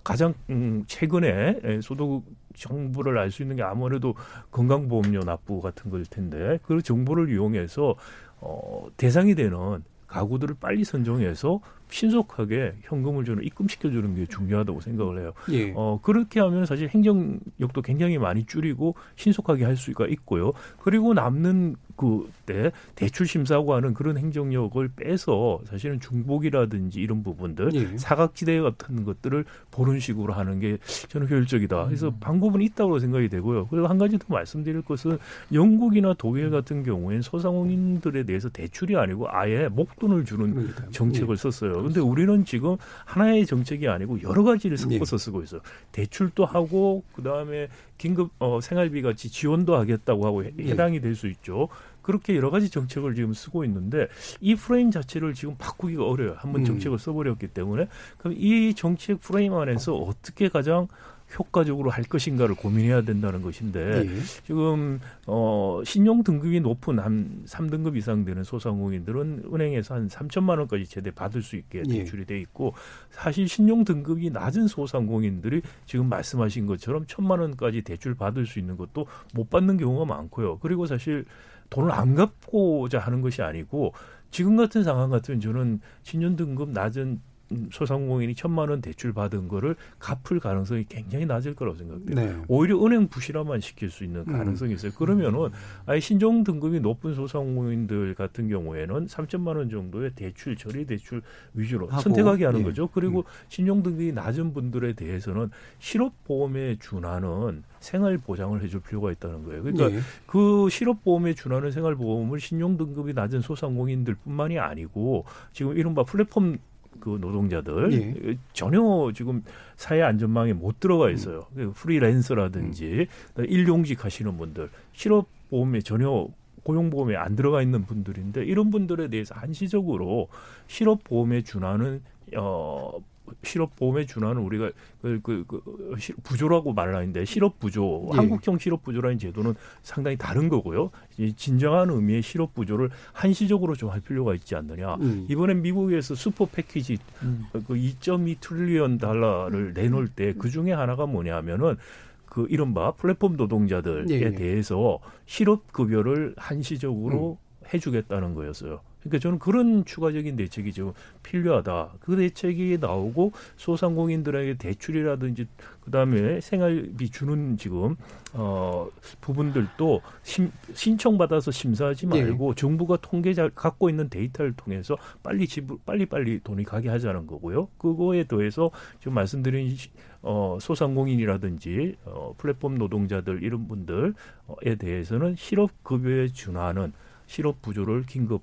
가장 음, 최근에 소득 정보를 알 수 있는 게 아무래도 건강보험료 납부 같은 걸 텐데 그 정보를 이용해서 어, 대상이 되는 가구들을 빨리 선정해서 신속하게 현금을 저는 입금시켜 주는 게 중요하다고 생각을 해요. 예. 어, 그렇게 하면 사실 행정력도 굉장히 많이 줄이고 신속하게 할 수가 있고요. 그리고 남는 그때 대출 심사하고 하는 그런 행정력을 빼서 사실은 중복이라든지 이런 부분들 예. 사각지대 같은 것들을 보는 식으로 하는 게 저는 효율적이다. 그래서 음. 방법은 있다고 생각이 되고요. 그리고 한 가지 더 말씀드릴 것은 영국이나 독일 같은 경우엔 소상공인들에 대해서 대출이 아니고 아예 목돈을 주는. 정책을 예. 썼어요. 그런데 우리는 지금 하나의 정책이 아니고 여러 가지를 섞어서 예. 쓰고 있어요. 대출도 하고 그다음에 긴급 어, 생활비 같이 지원도 하겠다고 하고 예. 해당이 될 수 있죠. 그렇게 여러 가지 정책을 지금 쓰고 있는데 이 프레임 자체를 지금 바꾸기가 어려요. 한번 음. 정책을 써버렸기 때문에 그럼 이 정책 프레임 안에서 어떻게 가장 효과적으로 할 것인가를 고민해야 된다는 것인데 네. 지금 어 신용 등급이 높은 한 3등급 이상 되는 소상공인들은 은행에서 한 3천만 원까지 제대 받을 수 있게 네. 대출이 돼 있고 사실 신용 등급이 낮은 소상공인들이 지금 말씀하신 것처럼 천만 원까지 대출 받을 수 있는 것도 못 받는 경우가 많고요. 그리고 사실 돈을 안 갚고자 하는 것이 아니고 지금 같은 상황 같으면 저는 신용 등급 낮은 소상공인이 천만 원 대출 받은 거를 갚을 가능성이 굉장히 낮을 거라고 생각돼요. 네. 오히려 은행 부실화만 시킬 수 있는 음. 가능성이 있어요. 그러면은 아예 신종 등급이 높은 소상공인들 같은 경우에는 3천만 원 정도의 대출 처리 대출 위주로 하고, 선택하게 하는 예. 거죠. 그리고 음. 신용 등급이 낮은 분들에 대해서는 실업보험에 준하는 생활 보장을 해줄 필요가 있다는 거예요. 그러니까 네. 그 실업보험에 준하는 생활보험을 신용 등급이 낮은 소상공인들뿐만이 아니고 지금 이른바 플랫폼 그 노동자들 예. 전혀 지금 사회 안전망에 못 들어가 있어요. 음. 프리랜서라든지 음. 일용직 하시는 분들 실업보험에 전혀 고용보험에 안 들어가 있는 분들인데 이런 분들에 대해서 한시적으로 실업보험에 준하는 어 실업 보험에 준하는 우리가 그, 그, 그 부조라고 말하는데 실업 부조, 예. 한국형 실업 부조라는 제도는 상당히 다른 거고요. 진정한 의미의 실업 부조를 한시적으로 좀 할 필요가 있지 않느냐. 음. 이번엔 미국에서 슈퍼 패키지 음. 그2.2 트릴리언 달러를 내놓을 때 그 중에 하나가 뭐냐면은 그 이른바 플랫폼 노동자들에 예. 대해서 실업 급여를 한시적으로 음. 해주겠다는 거였어요. 그러니까 저는 그런 추가적인 대책이 좀 필요하다. 그 대책이 나오고 소상공인들에게 대출이라든지 그다음에 생활비 주는 지금 어 부분들도 심, 신청받아서 심사하지 네. 말고 네. 정부가 통계 잘 갖고 있는 데이터를 통해서 빨리 지불 빨리 빨리 돈이 가게 하자는 거고요. 그거에 더해서 지금 말씀드린 어 소상공인이라든지 어 플랫폼 노동자들 이런 분들에 대해서는 실업 급여에 준하는 실업 부조를 긴급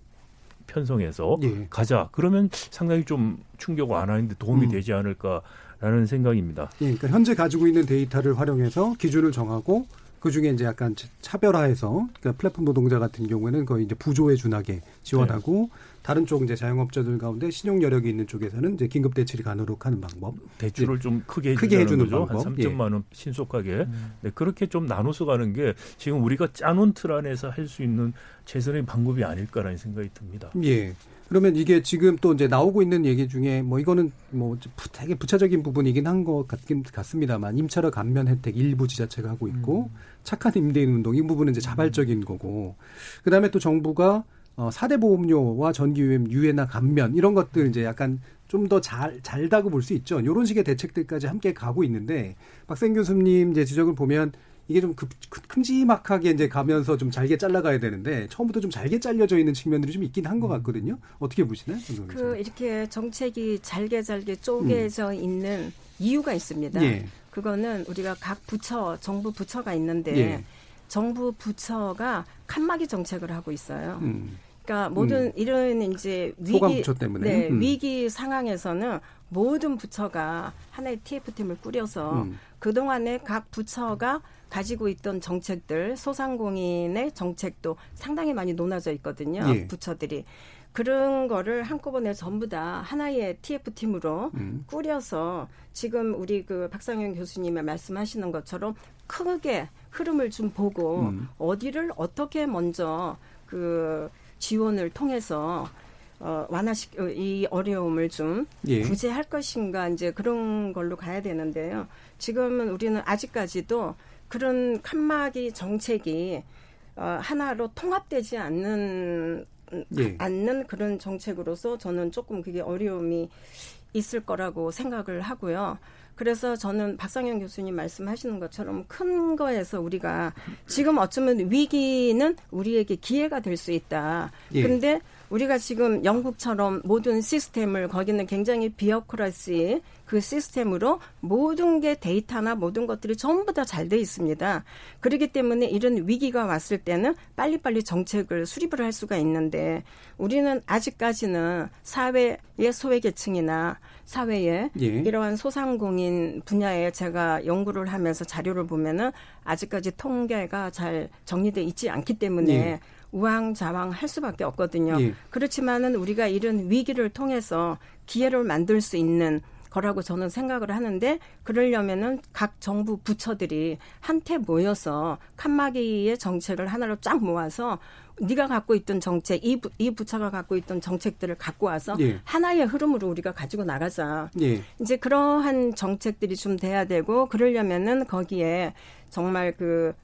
편성해서 예. 가자. 그러면 상당히 좀 충격 완화인데 도움이 음. 되지 않을까라는 생각입니다. 예, 그러니까 현재 가지고 있는 데이터를 활용해서 기준을 정하고 그 중에 이제 약간 차별화해서 그러니까 플랫폼 노동자 같은 경우에는 거의 이제 부조에 준하게 지원하고 네. 다른 쪽 이제 자영업자들 가운데 신용 여력이 있는 쪽에서는 이제 긴급 대출이 가능록 하는 방법. 대출을 네. 좀 크게, 크게 해주는 거죠. 방법. 한 3천만 원 예. 신속하게. 음. 네, 그렇게 좀 나눠서 가는 게 지금 우리가 짜놓은 틀 안에서 할 수 있는 최선의 방법이 아닐까라는 생각이 듭니다. 예. 그러면 이게 지금 또 이제 나오고 있는 얘기 중에 뭐 이거는 뭐 되게 부차적인 부분이긴 한 것 같긴 같습니다만 임차료 감면 혜택 일부 지자체가 하고 있고 음. 착한 임대인 운동 이 부분은 이제 자발적인 거고 그다음에 또 정부가 어 4대 보험료와 전기요금 유예나 감면 이런 것들 이제 약간 좀 더 잘 잘다고 볼 수 있죠. 이런 식의 대책들까지 함께 가고 있는데 박생 교수님 이제 지적을 보면 이게 좀 급, 큼지막하게 이제 가면서 좀 잘게 잘라가야 되는데 처음부터 좀 잘게 잘려져 있는 측면들이 좀 있긴 한것 같거든요. 어떻게 보시나요? 그 이렇게 정책이 잘게 잘게 쪼개져 음. 있는 이유가 있습니다. 예. 그거는 우리가 각 부처, 정부 부처가 있는데 예. 정부 부처가 칸막이 정책을 하고 있어요. 음. 그러니까 모든 음. 이런 이제 위기 네, 음. 위기 상황에서는 모든 부처가 하나의 TF팀을 꾸려서 음. 그동안에 각 부처가 가지고 있던 정책들 소상공인의 정책도 상당히 많이 논하져 있거든요. 예. 부처들이 그런 거를 한꺼번에 전부 다 하나의 TF 팀으로 음. 꾸려서 지금 우리 그 박상현 교수님의 말씀하시는 것처럼 크게 흐름을 좀 보고 음. 어디를 어떻게 먼저 그 지원을 통해서 어, 완화시 어, 이 어려움을 좀 예. 구제할 것인가 이제 그런 걸로 가야 되는데요. 지금은 우리는 아직까지도 그런 칸막이 정책이 어, 하나로 통합되지 않는 예. 않는 그런 정책으로서 저는 조금 그게 어려움이 있을 거라고 생각을 하고요. 그래서 저는 박상현 교수님 말씀하시는 것처럼 큰 거에서 우리가 지금 어쩌면 위기는 우리에게 기회가 될 수 있다. 예. 근데 우리가 지금 영국처럼 모든 시스템을 거기는 굉장히 비어크라시 그 시스템으로 모든 게 데이터나 모든 것들이 전부 다 잘 돼 있습니다. 그렇기 때문에 이런 위기가 왔을 때는 빨리빨리 정책을 수립을 할 수가 있는데 우리는 아직까지는 사회의 소외계층이나 사회에 예. 이러한 소상공인 분야에 제가 연구를 하면서 자료를 보면은 아직까지 통계가 잘 정리돼 있지 않기 때문에 예. 우왕좌왕 할 수밖에 없거든요. 예. 그렇지만은 우리가 이런 위기를 통해서 기회를 만들 수 있는 거라고 저는 생각을 하는데 그러려면은 각 정부 부처들이 한테 모여서 칸막이의 정책을 하나로 쫙 모아서 네가 갖고 있던 정책, 이, 부, 이 부처가 갖고 있던 정책들을 갖고 와서 예. 하나의 흐름으로 우리가 가지고 나가자. 예. 이제 그러한 정책들이 좀 돼야 되고 그러려면은 거기에 정말 그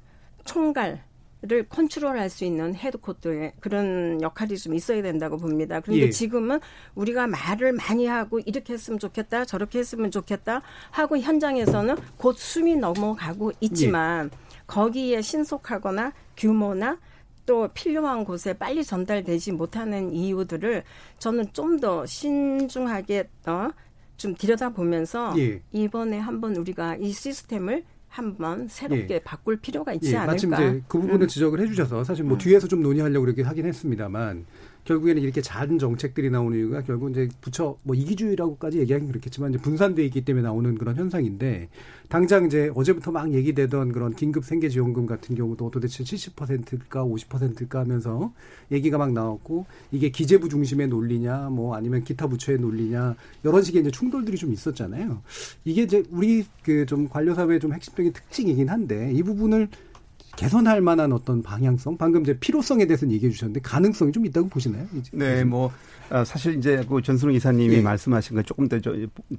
총괄 를 컨트롤할 수 있는 헤드코트의 그런 역할이 좀 있어야 된다고 봅니다. 그런데 예. 지금은 우리가 말을 많이 하고 이렇게 했으면 좋겠다, 저렇게 했으면 좋겠다 하고 현장에서는 곧 숨이 넘어가고 있지만 예. 거기에 신속하거나 규모나 또 필요한 곳에 빨리 전달되지 못하는 이유들을 저는 좀 더 신중하게 어, 좀 들여다보면서 예. 이번에 한번 우리가 이 시스템을 한번 새롭게 예. 바꿀 필요가 있지 예, 않을까. 마침 이제 그 부분을 음. 지적을 해주셔서 사실 뭐 음. 뒤에서 좀 논의하려고 그렇게 하긴 했습니다만 결국에는 이렇게 작은 정책들이 나오는 이유가 결국 이제 부처 뭐 이기주의라고까지 얘기하긴 그렇겠지만 이제 분산돼 있기 때문에 나오는 그런 현상인데 당장 이제 어제부터 막 얘기되던 그런 긴급 생계지원금 같은 경우도 도대체 70%일까 50%일까 하면서 얘기가 막 나왔고 이게 기재부 중심의 논리냐 뭐 아니면 기타 부처의 논리냐 여러 식의 이제 충돌들이 좀 있었잖아요. 이게 이제 우리 그 좀 관료 사회의 좀 핵심적인 특징이긴 한데 이 부분을 개선할 만한 어떤 방향성, 방금 이제 필요성에 대해서는 얘기해 주셨는데 가능성이 좀 있다고 보시나요? 네, 뭐 아, 사실 이제 그 전순웅 이사님이 예. 말씀하신 거 조금 더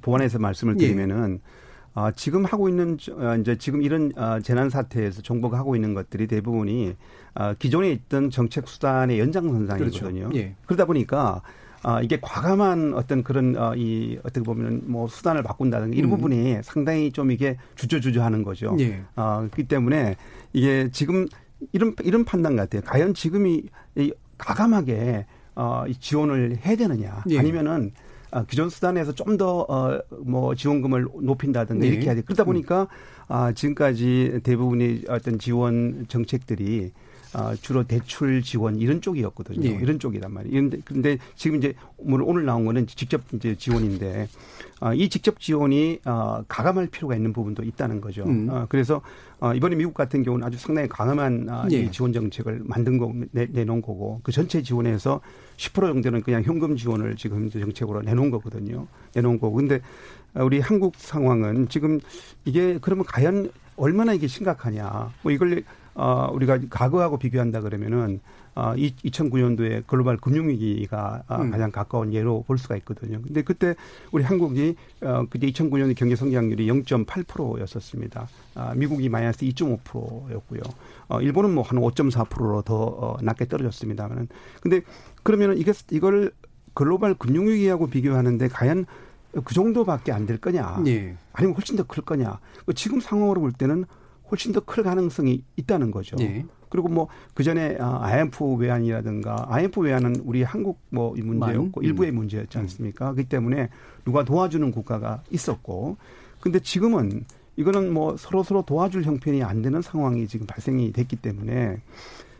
보완해서 말씀을 예. 드리면은 예. 아, 지금 하고 있는 아, 이제 지금 이런 아, 재난 사태에서 정부가 하고 있는 것들이 대부분이 아, 기존에 있던 정책 수단의 연장선상이거든요. 그렇죠. 예. 그러다 보니까 아, 이게 과감한 어떤 그런, 어, 이, 어떻게 보면 뭐 수단을 바꾼다든가 이런 음. 부분이 상당히 좀 이게 주저주저 하는 거죠. 예. 어, 그렇기 때문에 이게 지금 이런, 이런 판단 같아요. 과연 지금이 이 과감하게 어, 이 지원을 해야 되느냐. 예. 아니면은 아, 기존 수단에서 좀 더, 어, 뭐 지원금을 높인다든가 예. 이렇게 해야 돼. 그러다 보니까 아, 지금까지 대부분의 어떤 지원 정책들이 어, 주로 대출 지원 이런 쪽이었거든요. 예. 이런 쪽이란 말이에요. 그런데 지금 이제 오늘 나온 거는 직접 이제 지원인데 어, 이 직접 지원이 어, 가감할 필요가 있는 부분도 있다는 거죠. 음. 어, 그래서 어, 이번에 미국 같은 경우는 아주 상당히 강함한 어, 예. 이 지원 정책을 만든 거 내, 내놓은 거고 그 전체 지원에서 10% 정도는 그냥 현금 지원을 지금 정책으로 내놓은 거거든요. 내놓은 거고 근데 우리 한국 상황은 지금 이게 그러면 과연 얼마나 이게 심각하냐. 뭐 이걸 어, 우리가 과거하고 비교한다 그러면은 어, 2009년도에 글로벌 금융위기가 어, 음. 가장 가까운 예로 볼 수가 있거든요. 근데 그때 우리 한국이 어, 그때 2009년에 경제 성장률이 0.8%였었습니다. 아, 미국이 마이너스 2.5%였고요. 어, 일본은 뭐 한 5.4%로 더 어, 낮게 떨어졌습니다만은. 근데 그러면은 이게 이걸 글로벌 금융위기하고 비교하는데 과연 그 정도밖에 안 될 거냐? 예. 아니면 훨씬 더 클 거냐? 그 지금 상황으로 볼 때는 훨씬 더 클 가능성이 있다는 거죠. 예. 그리고 뭐 그 전에 IMF 외환이라든가 IMF 외환은 우리 한국 뭐 문제였고 음. 일부의 문제였지 않습니까? 그렇기 때문에 누가 도와주는 국가가 있었고, 근데 지금은 이거는 뭐 서로 서로 도와줄 형편이 안 되는 상황이 지금 발생이 됐기 때문에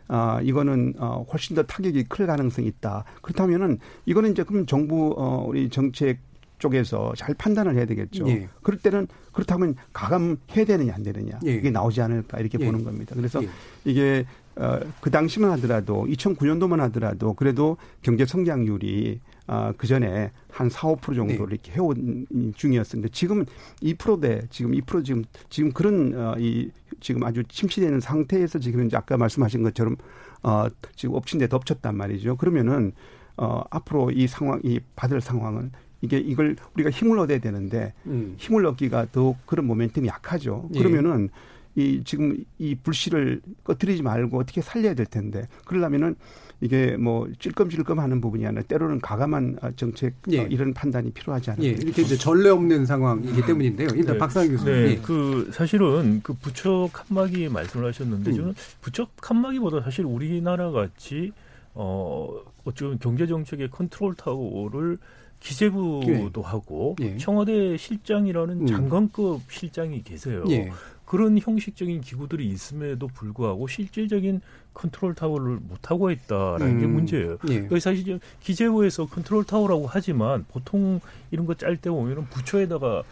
아, 이거는 어, 훨씬 더 타격이 클 가능성이 있다. 그렇다면은 이거는 이제 그럼 정부 어, 우리 정책 쪽에서 잘 판단을 해야 되겠죠. 예. 그럴 때는 그렇다면 가감해야 되느냐 안 되느냐 예. 이게 나오지 않을까 이렇게 예. 보는 겁니다. 그래서 예. 이게 어, 그 당시만 하더라도 2009년도만 하더라도 그래도 경제 성장률이 아, 그 전에 한 4, 5% 정도를 네. 이렇게 해온 중이었습니다. 지금 2%대, 지금 2% 지금, 지금 그런, 어, 이, 지금 아주 침체되는 상태에서 지금 이제 아까 말씀하신 것처럼, 어, 지금 엎친 데 덮쳤단 말이죠. 그러면은, 어, 앞으로 이 상황, 이 받을 상황은 이게 이걸 우리가 힘을 얻어야 되는데 음. 힘을 얻기가 더 그런 모멘텀이 약하죠. 예. 그러면은 이 지금 이 불씨를 꺼뜨리지 말고 어떻게 살려야 될 텐데 그러려면은 이게 뭐 찔끔찔끔 하는 부분이 아니라 때로는 가감한 정책 어, 예. 어, 이런 판단이 필요하지 않을까. 예. 이렇게 이제 전례 없는 상황이기 음. 때문인데요. 일단 네. 박상 교수님. 네. 예. 그 사실은 그 부처 칸막이 말씀을 하셨는데 음. 저는 부처 칸막이보다 사실 우리나라 같이 어 어쩌면 경제 정책의 컨트롤 타워를 기재부도 예. 하고 예. 청와대 실장이라는 음. 장관급 실장이 계세요. 예. 그런 형식적인 기구들이 있음에도 불구하고 실질적인 컨트롤 타워를 못 하고 있다라는 음. 게 문제예요. 예. 그 사실 기재부에서 컨트롤 타워라고 하지만 보통 이런 거 짤 때 보면은 부처에다가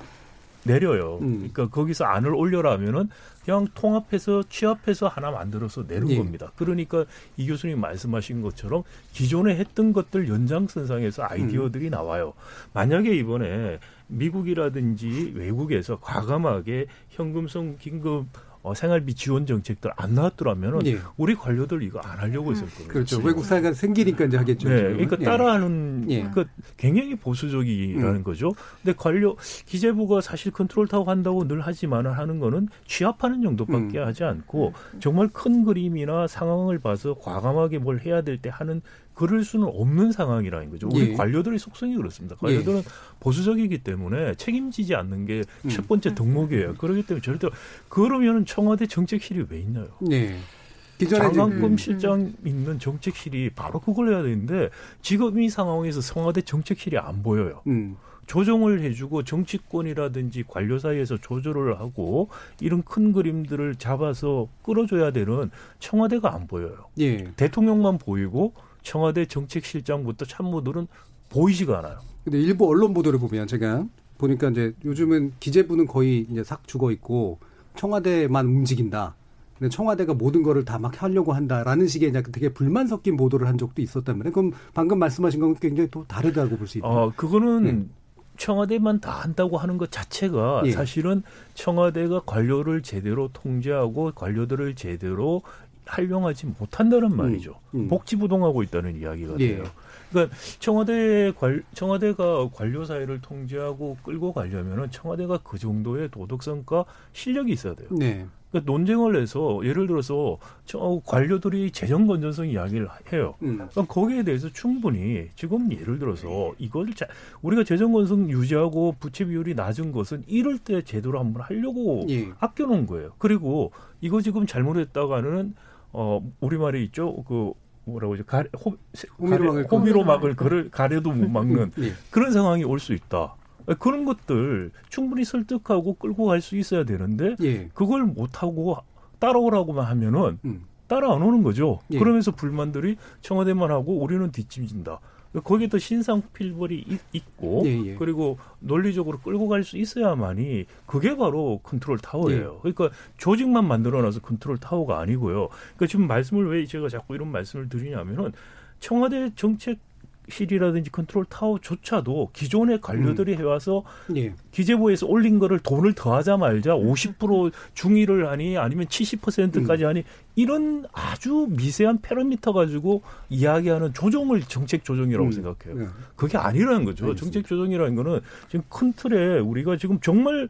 내려요. 음. 그러니까 거기서 안을 올려라면은 그냥 통합해서 취합해서 하나 만들어서 내는 네. 겁니다. 그러니까 이 교수님 말씀하신 것처럼 기존에 했던 것들 연장선상에서 아이디어들이 음. 나와요. 만약에 이번에 미국이라든지 외국에서 과감하게 현금성 긴급 어, 생활비 지원 정책들 안 나왔더라면 예. 우리 관료들 이거 안 하려고 했을 거예요. 그렇죠. 외국 사회가 생기니까 이제 하겠죠. 네. 그러니까 예. 따라하는 예. 그 굉장히 보수적이라는 음. 거죠. 근데 관료 기재부가 사실 컨트롤 타고 한다고 늘 하지만 하는 거는 취합하는 정도밖에 음. 하지 않고 정말 큰 그림이나 상황을 봐서 과감하게 뭘 해야 될 때 하는 그럴 수는 없는 상황이라는 거죠. 우리 예. 관료들의 속성이 그렇습니다. 관료들은 예. 보수적이기 때문에 책임지지 않는 게첫 음. 번째 덕목이에요. 그렇기 때문에 절대 그러면 청와대 정책실이 왜 있나요? 네. 장관급 음. 실장 있는 정책실이 바로 그걸 해야 되는데 지금 이 상황에서 청와대 정책실이 안 보여요. 음. 조정을 해주고 정치권이라든지 관료 사이에서 조절을 하고 이런 큰 그림들을 잡아서 끌어줘야 되는 청와대가 안 보여요. 예. 대통령만 보이고 청와대 정책실장부터 참모들은 보이지가 않아요. 근데 일부 언론 보도를 보면 제가 보니까 이제 요즘은 기재부는 거의 이제 싹 죽어 있고 청와대만 움직인다. 근데 청와대가 모든 거를 다 막 하려고 한다라는 식의 이제 되게 불만 섞인 보도를 한 적도 있었단 말이에요. 그럼 방금 말씀하신 건 굉장히 또 다르다고 볼 수 있다. 어, 그거는 네. 청와대만 다 한다고 하는 것 자체가 예. 사실은 청와대가 관료를 제대로 통제하고 관료들을 제대로 활용하지 못한다는 말이죠. 음, 음. 복지부동하고 있다는 이야기가 예. 돼요. 그러니까 청와대 관 청와대가 관료 사회를 통제하고 끌고 가려면은 청와대가 그 정도의 도덕성과 실력이 있어야 돼요. 네. 그러니까 논쟁을 해서 예를 들어서 저 관료들이 재정 건전성 이야기를 해요. 음. 그럼 거기에 대해서 충분히 지금 예를 들어서 이걸 자, 우리가 재정 건전성 유지하고 부채 비율이 낮은 것은 이럴 때 제대로 한번 하려고 예. 아껴놓은 거예요. 그리고 이거 지금 잘못했다가는 어 우리 말에 있죠. 그 뭐라고 하죠? 가래, 호, 호미로, 호미로 막을 그를 가려도 못 막는 예. 그런 상황이 올 수 있다. 그런 것들 충분히 설득하고 끌고 갈 수 있어야 되는데 예. 그걸 못 하고 따라오라고만 하면은 음. 따라 안 오는 거죠. 예. 그러면서 불만들이 청와대만 하고 우리는 뒷짐진다. 거기에 또 신상 필벌이 있고 예, 예. 그리고 논리적으로 끌고 갈 수 있어야만이 그게 바로 컨트롤 타워예요. 예. 그러니까 조직만 만들어놔서 컨트롤 타워가 아니고요. 그러니까 지금 말씀을 왜 제가 자꾸 이런 말씀을 드리냐면은 청와대 정책실이라든지 컨트롤 타워조차도 기존의 관료들이 해와서 예. 기재부에서 올린 거를 돈을 더하자 말자 50% 중위를 하니 아니면 70%까지 하니 이런 아주 미세한 parameter 가지고 이야기하는 조정을 정책 조정이라고 음. 생각해요. 네. 그게 아니라는 거죠. 알겠습니다. 정책 조정이라는 거는 지금 큰 틀에 우리가 지금 정말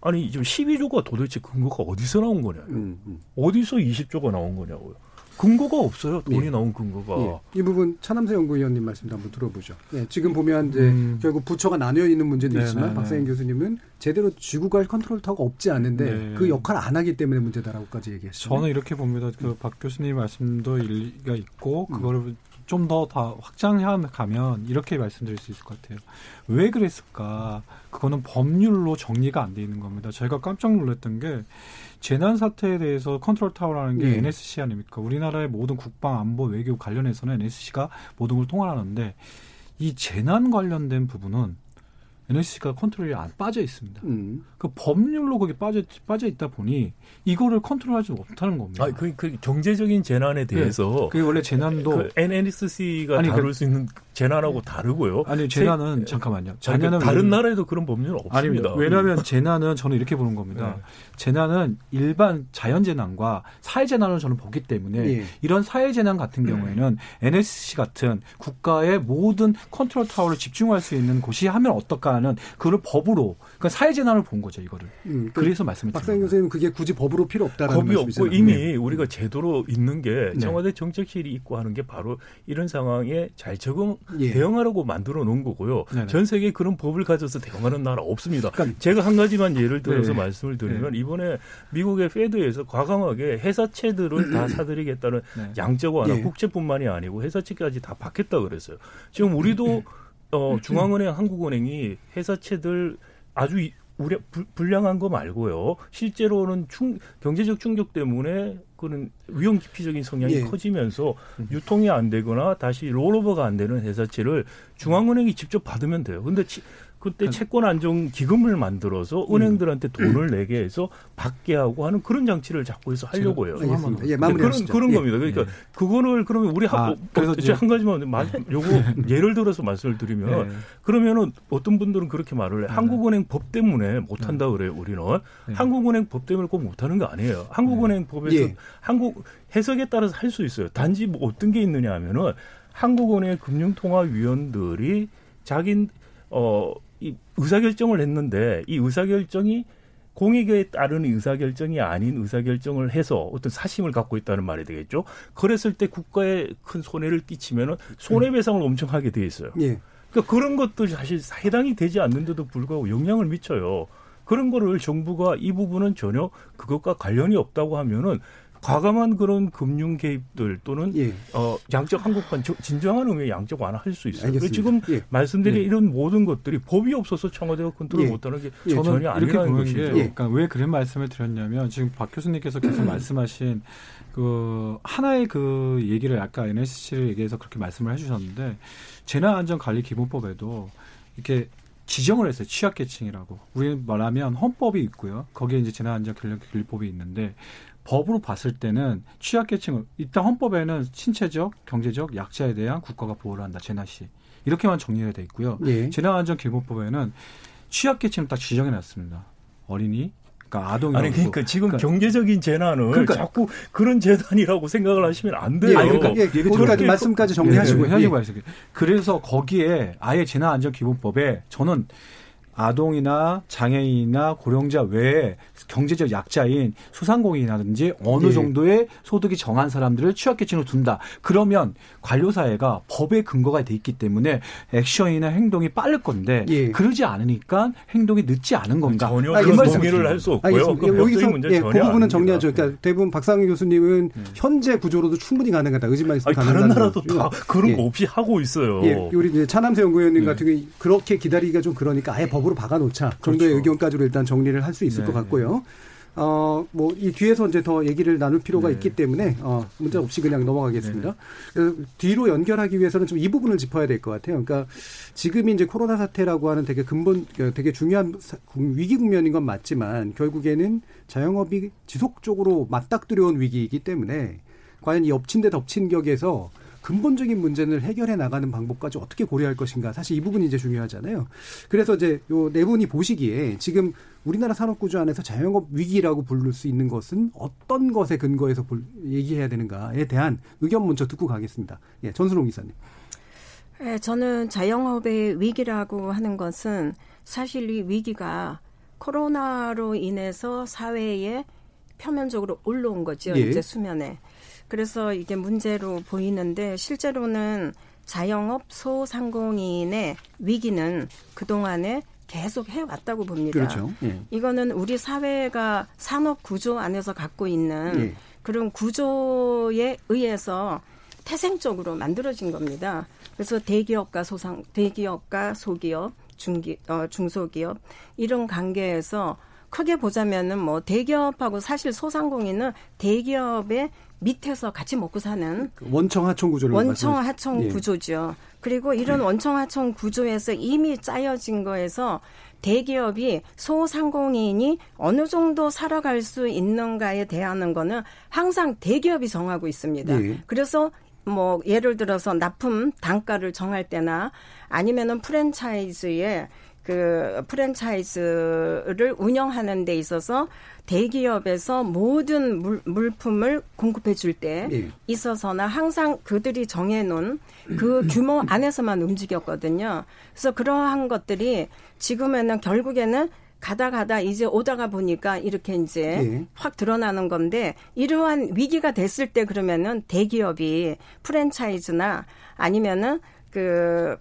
아니 지금 12조가 도대체 근거가 어디서 나온 거냐? 음, 음. 어디서 20조가 나온 거냐고요. 근거가 없어요. 돈이 예. 나온 근거가. 예. 이 부분 차남세 연구위원님 말씀도 한번 들어보죠. 예, 지금 보면 이제 음. 결국 부처가 나뉘어 있는 문제도 네, 있지만 네, 박사인 네. 교수님은 제대로 쥐고 갈 컨트롤 타워가 없지 않은데 네. 그 역할 안 하기 때문에 문제다라고까지 얘기했어요. 저는 이렇게 봅니다. 그 박 교수님 말씀도 일리가 있고 음. 그거를 좀더 다 확장해 가면 이렇게 말씀드릴 수 있을 것 같아요. 왜 그랬을까? 그거는 법률로 정리가 안 돼 있는 겁니다. 제가 깜짝 놀랐던 게 재난 사태에 대해서 컨트롤 타워라는 게 예. NSC 아닙니까? 우리나라의 모든 국방, 안보, 외교 관련해서는 NSC가 모든 걸 통할하는데 이 재난 관련된 부분은 NSC가 컨트롤이 안 빠져 있습니다. 음. 그 법률로 거기 빠져 빠져 있다 보니 이거를 컨트롤하지 못하는 겁니다. 아, 그, 그 경제적인 재난에 대해서 그게 원래 재난도 그 NNSC가 아니, 다룰 그- 수 있는 재난하고 다르고요. 아니 재난은 잠깐만요. 자, 그 재난은 다른 왜- 나라에도 그런 법률은 없습니다. 아닙니다. 왜냐하면 재난은 저는 이렇게 보는 겁니다. 네. 재난은 일반 자연 재난과 사회 재난을 저는 보기 때문에 예. 이런 사회 재난 같은 경우에는 NSC 같은 국가의 모든 컨트롤 타워를 집중할 수 있는 곳이 하면 어떨까 하는 그걸 법으로 그러니까 사회 재난을 본 거죠 이거를. 음. 그 그래서 말씀을 거예요. 교수님 그게 굳이 법으로 필요 없다라는 없고 말씀이잖아요. 이미 네. 우리가 제도로 있는 게 네. 청와대 정책실이 있고 하는 게 바로 이런 상황에 잘 적응 예. 대응하라고 만들어 놓은 거고요. 네네. 전 세계에 그런 법을 가져서 대응하는 나라 없습니다. 그러니까- 제가 한 가지만 예를 들어서 네. 말씀을 드리면 이번에 미국의 페드에서 과감하게 회사채들을 다 사들이겠다는 네. 양적 완화 예. 국채뿐만이 아니고 회사채까지 다 받겠다 그랬어요. 지금 우리도 어, 중앙은행, 한국은행이 회사채들 아주 이- 우려, 불, 불량한 거 말고요. 실제로는 충, 경제적 충격 때문에 그런 위험 기피적인 성향이 예. 커지면서 유통이 안 되거나 다시 롤오버가 안 되는 회사채를 중앙은행이 직접 받으면 돼요. 근데 치, 그때 채권 안정 기금을 만들어서 은행들한테 돈을 내게 해서 받게 하고 하는 그런 장치를 자꾸 해서 하려고 해요. 알겠습니다. 예, 그런 마무리하시죠. 그런 예. 겁니다. 그러니까 그거를 그러면 우리 아, 하, 그래서 어, 이제- 한 가지만 마, 요거 예를 들어서 말씀을 드리면 네. 그러면은 어떤 분들은 그렇게 말을 해. 한국은행 법 때문에 못 한다 그래요. 우리는 네. 한국은행 법 때문에 꼭 못 하는 거 아니에요. 한국은행 법에서 예. 한국 해석에 따라서 할 수 있어요. 단지 뭐 어떤 게 있느냐 하면은 한국은행 금융통화위원들이 자기 어이 의사결정을 했는데 이 의사결정이 공익에 따르는 의사결정이 아닌 의사결정을 해서 어떤 사심을 갖고 있다는 말이 되겠죠. 그랬을 때 국가에 큰 손해를 끼치면은 손해배상을 엄청 하게 돼 있어요. 예. 그러니까 그런 것도 사실 해당이 되지 않는데도 불구하고 영향을 미쳐요. 그런 거를 정부가 이 부분은 전혀 그것과 관련이 없다고 하면은 과감한 그런 금융 개입들 또는 예. 어 양적 한국판 저- 진정한 의미의 양적 완화할 수 있어요. 알겠습니다. 지금 예. 말씀드린 네. 이런 모든 것들이 법이 없어서 청와대가 컨트롤 예. 못하는 게 예. 전혀 아니라는 보는 것이죠. 게 예. 그러니까 왜 그런 말씀을 드렸냐면 지금 박 교수님께서 계속 말씀하신 그 하나의 그 얘기를 아까 NSC를 얘기해서 그렇게 말씀을 해주셨는데 재난안전관리기본법에도 이렇게 지정을 했어요 취약계층이라고 우리 말하면 헌법이 있고요 거기에 이제 재난안전관리법이 있는데 법으로 봤을 때는 취약계층을 일단 헌법에는 신체적 경제적 약자에 대한 국가가 보호를 한다 재난 시 이렇게만 정리가 돼 있고요 예. 재난안전기본법에는 취약계층을 딱 지정해 놨습니다. 어린이, 그러니까 아동이 아니 그러니까 지금 경제적인 재난을 그러니까- 자꾸 그런 재난이라고 생각을 하시면 안 돼요. 예. 그러니까 예. 얘기 거기까지. 말씀까지 정리하시고 네, 예. 요 그래서 거기에 아예 재난안전기본법에 저는 아동이나 장애인이나 고령자 외에 경제적 약자인 소상공인이라든지 어느 예. 정도의 소득이 정한 사람들을 취약계층으로 둔다. 그러면 관료사회가 법에 근거가 돼 있기 때문에 액션이나 행동이 빠를 건데 예. 그러지 않으니까 행동이 늦지 않은 건가? 전혀 알겠습니다. 그런 말씀 동의를. 할 수 없고요. 그 여기서 예, 그 전혀 부분은. 정리하죠. 그러니까 대부분 박상희 교수님은 현재 구조로도 충분히 가능하다. 의지만 있으면 아니, 다른 나라도. 다 그런 예. 거 없이 하고 있어요. 예, 우리 이제 차남세 연구위원님 네. 같은 경우 그렇게 기다리기가 좀 그러니까 아예 법으로 박아놓자 정도의 그렇죠. 의견까지로 일단 정리를 할 수 있을 네. 것 같고요. 어, 뭐, 이 뒤에서 이제 더 얘기를 나눌 필요가 네. 있기 때문에, 어, 문제 없이 그냥 넘어가겠습니다. 그래서 뒤로 연결하기 위해서는 좀 이 부분을 짚어야 될 것 같아요. 그러니까 지금이 이제 코로나 사태라고 하는 되게 근본, 되게 중요한 사- 위기 국면인 건 맞지만 결국에는 자영업이 지속적으로 맞닥뜨려온 위기이기 때문에 과연 이 엎친 데 덮친 격에서 근본적인 문제를 해결해 나가는 방법까지 어떻게 고려할 것인가 사실 이 부분이 이제 중요하잖아요. 그래서 이제 요 네 분이 보시기에 지금 우리나라 산업 구조 안에서 자영업 위기라고 부를 수 있는 것은 어떤 것에 근거해서 볼, 얘기해야 되는가에 대한 의견 먼저 듣고 가겠습니다. 예, 전수롱 이사님. 네, 저는 자영업의 위기라고 하는 것은 사실 이 위기가 코로나로 인해서 사회에 표면적으로 올라온 거죠. 예. 이제 수면에. 그래서 이게 문제로 보이는데 실제로는 자영업 소상공인의 위기는 그동안에 계속 해왔다고 봅니다. 그렇죠. 예. 이거는 우리 사회가 산업 구조 안에서 갖고 있는 예. 그런 구조에 의해서 태생적으로 만들어진 겁니다. 그래서 대기업과 소상 대기업과 소기업, 중기 어, 중소기업 이런 관계에서 크게 보자면은 뭐 대기업하고 사실 소상공인은 대기업의 밑에서 같이 먹고 사는 그 원청 하청 구조를 원청 하청 예. 구조죠. 그리고 이런 원청 하청 구조에서 이미 짜여진 거에서 대기업이 소상공인이 어느 정도 살아갈 수 있는가에 대한 거는 항상 대기업이 정하고 있습니다. 예. 그래서 뭐 예를 들어서 납품 단가를 정할 때나 아니면은 프랜차이즈에 그 프랜차이즈를 운영하는 데 있어서 대기업에서 모든 물, 물품을 공급해 줄때 예. 있어서나 항상 그들이 정해놓은 그 규모 안에서만 움직였거든요. 그래서 그러한 것들이 지금에는 결국에는 가다 가다 이제 오다가 보니까 이렇게 이제 예. 확 드러나는 건데 이러한 위기가 됐을 때 그러면은 대기업이 프랜차이즈나 아니면은 그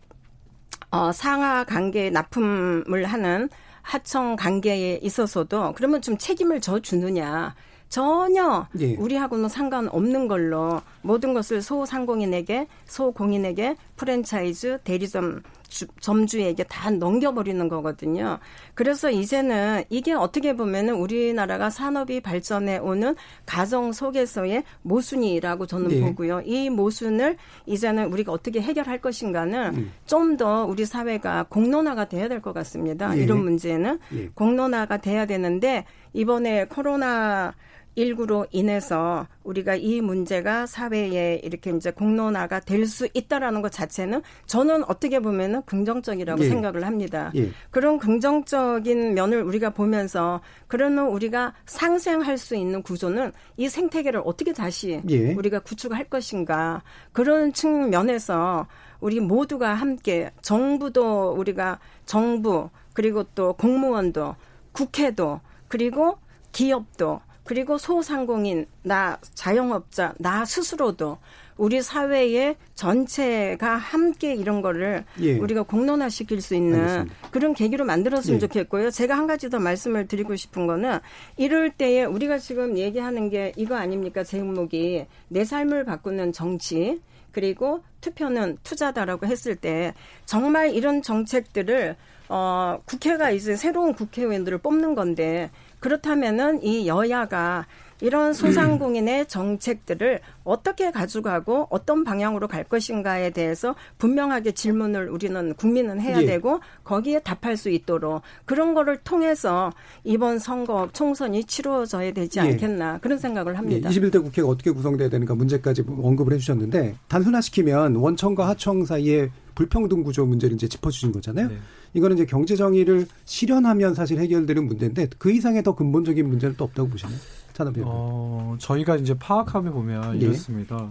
어, 상하 관계 납품을 하는 하청 관계에 있어서도 그러면 좀 책임을 져 주느냐. 전혀 예. 우리하고는 상관없는 걸로 모든 것을 소상공인에게 소공인에게 프랜차이즈 대리점 주, 점주에게 다 넘겨버리는 거거든요. 그래서 이제는 이게 어떻게 보면은 우리나라가 산업이 발전해 오는 가정 속에서의 모순이라고 저는 네. 보고요. 이 모순을 이제는 우리가 어떻게 해결할 것인가는 음. 좀더 우리 사회가 공론화가 돼야 될 것 같습니다. 네. 이런 문제는 네. 공론화가 돼야 되는데 이번에 코로나 19로 인해서 우리가 이 문제가 사회에 이렇게 이제 공론화가 될 수 있다라는 것 자체는 저는 어떻게 보면은 긍정적이라고 예. 생각을 합니다. 예. 그런 긍정적인 면을 우리가 보면서 그러면 우리가 상생할 수 있는 구조는 이 생태계를 어떻게 다시 예. 우리가 구축할 것인가 그런 측면에서 우리 모두가 함께 정부도 우리가 정부 그리고 또 공무원도 국회도 그리고 기업도 그리고 소상공인, 나 자영업자, 나 스스로도 우리 사회의 전체가 함께 이런 거를 예. 우리가 공론화시킬 수 있는 알겠습니다. 그런 계기로 만들었으면 예. 좋겠고요. 제가 한 가지 더 말씀을 드리고 싶은 거는 이럴 때에 우리가 지금 얘기하는 게 이거 아닙니까? 제목이 내 삶을 바꾸는 정치 그리고 투표는 투자다라고 했을 때 정말 이런 정책들을 어 국회가 이제 새로운 국회의원들을 뽑는 건데 그렇다면은 이 여야가 이런 소상공인의 정책들을 어떻게 가져가고 어떤 방향으로 갈 것인가에 대해서 분명하게 질문을 우리는 국민은 해야 예. 되고 거기에 답할 수 있도록 그런 거를 통해서 이번 선거 총선이 치루어져야 되지 예. 않겠나 예. 그런 생각을 합니다. 예. 21대 국회가 어떻게 구성돼야 되는가 문제까지 언급을 해주셨는데 단순화시키면 원청과 하청 사이에 불평등 구조 문제를 이제 짚어주신 거잖아요. 네. 이거는 이제 경제 정의를 실현하면 사실 해결되는 문제인데 그 이상의 더 근본적인 문제는 또 없다고 보시나요? 산업비 어, 저희가 이제 파악하면 보면 예. 이렇습니다.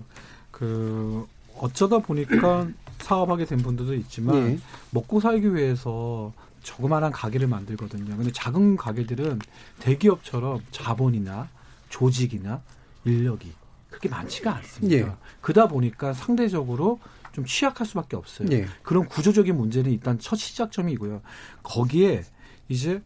그 어쩌다 보니까 사업하게 된 분들도 있지만 예. 먹고 살기 위해서 조그마한 가게를 만들거든요. 근데 작은 가게들은 대기업처럼 자본이나 조직이나 인력이 그렇게 많지가 않습니다. 예. 그러다 보니까 상대적으로 좀 취약할 수밖에 없어요. 예. 그런 구조적인 문제는 일단 첫 시작점이고요. 거기에 이제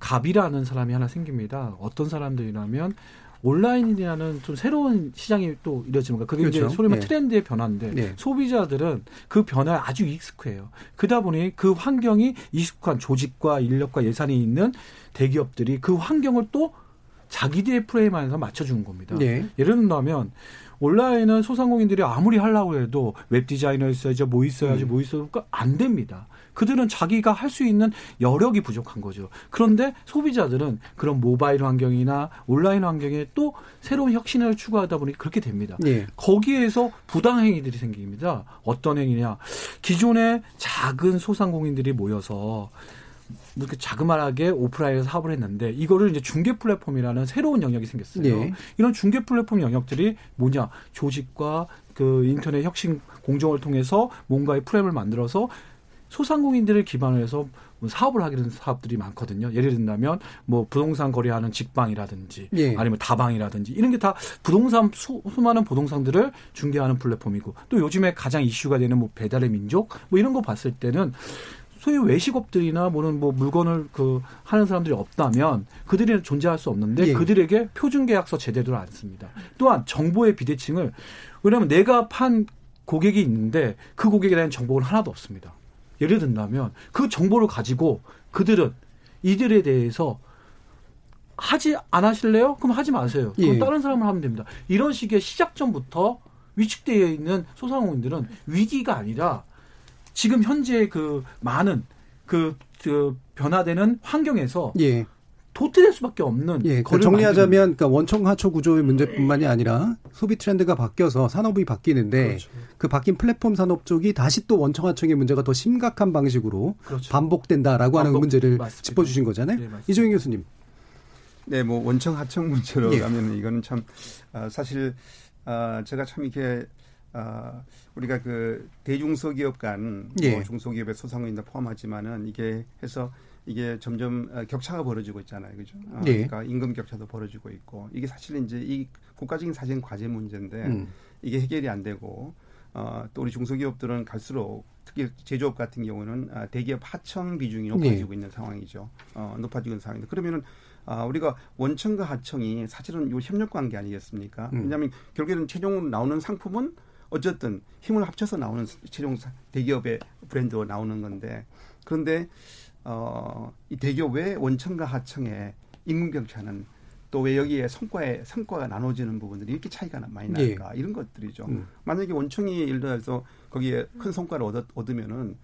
갑이라는 사람이 하나 생깁니다. 어떤 사람들이라면 온라인이라는 좀 새로운 시장이 또 이뤄집니다. 그게 그렇죠. 이제 소위 말 네. 트렌드의 변화인데 네. 소비자들은 그 변화에 아주 익숙해요. 그러다 보니 그 환경이 익숙한 조직과 인력과 예산이 있는 대기업들이 그 환경을 또 자기들의 프레임 안에서 맞춰주는 겁니다. 예. 예를 든다면 온라인은 소상공인들이 아무리 하려고 해도 웹 디자이너 있어야죠, 뭐 있어야지, 음. 뭐 있어야 안 됩니다. 그들은 자기가 할 수 있는 여력이 부족한 거죠. 그런데 소비자들은 그런 모바일 환경이나 온라인 환경에 또 새로운 혁신을 추구하다 보니 그렇게 됩니다. 예. 거기에서 부당 행위들이 생깁니다. 어떤 행위냐. 기존의 작은 소상공인들이 모여서 이렇게 자그마하게 오프라인에서 사업을 했는데 이거를 이제 중개 플랫폼이라는 새로운 영역이 생겼어요. 예. 이런 중개 플랫폼 영역들이 뭐냐 조직과 그 인터넷 혁신 공정을 통해서 뭔가의 프레임을 만들어서 소상공인들을 기반으로 해서 뭐 사업을 하게 되는 사업들이 많거든요. 예를 든다면 뭐 부동산 거래하는 직방이라든지 예. 아니면 다방이라든지 이런 게 다 부동산 수, 수많은 부동산들을 중개하는 플랫폼이고 또 요즘에 가장 이슈가 되는 뭐 배달의 민족 뭐 이런 거 봤을 때는 소위 외식업들이나 뭐는 뭐 물건을 그 하는 사람들이 없다면 그들이 존재할 수 없는데 예. 그들에게 표준 계약서 제대로 안 씁니다. 또한 정보의 비대칭을 왜냐하면 내가 판 고객이 있는데 그 고객에 대한 정보는 하나도 없습니다. 예를 든다면 그 정보를 가지고 그들은 이들에 대해서 하지 안 하실래요? 그럼 하지 마세요. 그럼 예. 다른 사람을 하면 됩니다. 이런 식의 시작점부터 위축되어 있는 소상공인들은 위기가 아니라 지금 현재 그 많은 그, 그 변화되는 환경에서 예. 도태될 수밖에 없는 예, 그러니까 거래를 정리하자면 그러니까 원청 하초 구조의 문제뿐만이 아니라 소비 트렌드가 바뀌어서 산업이 바뀌는데 그렇죠. 그 바뀐 플랫폼 산업 쪽이 다시 또 원청 하청의 문제가 더 심각한 방식으로 그렇죠. 반복된다라고 하는 반복, 문제를 맞습니다. 짚어주신 거잖아요. 네. 이종희 교수님. 네, 뭐 원청 하청 문제로 예. 가면 이거는 참 아, 사실 아, 제가 참 이렇게 아, 우리가 그 대중소기업 간 예. 뭐 중소기업의 소상공인도 포함하지만은 이게 해서 이게 점점 아, 격차가 벌어지고 있잖아요, 그죠? 아, 예. 그러니까 임금 격차도 벌어지고 있고 이게 사실 이제 이 국가적인 사실 과제 문제인데 음. 이게 해결이 안 되고 어, 또 우리 중소기업들은 갈수록 특히 제조업 같은 경우는 아, 대기업 하청 비중이 높아지고 있는 상황이죠. 어, 높아지고 있는 상황인데 그러면은 아, 우리가 원청과 하청이 사실은 요 협력 관계 아니겠습니까? 음. 왜냐하면 결국에는 최종으로 나오는 상품은 어쨌든 힘을 합쳐서 나오는 최종 사- 대기업의 브랜드로 나오는 건데 그런데 어, 이 대기업 외 원청과 하청의 임금 격차는 또왜 여기에 성과에 성과가 나눠지는 부분들이 이렇게 차이가 나- 많이 예. 날까 이런 것들이죠. 음. 만약에 원청이 예를 들어서 거기에 큰 성과를 얻, 얻으면은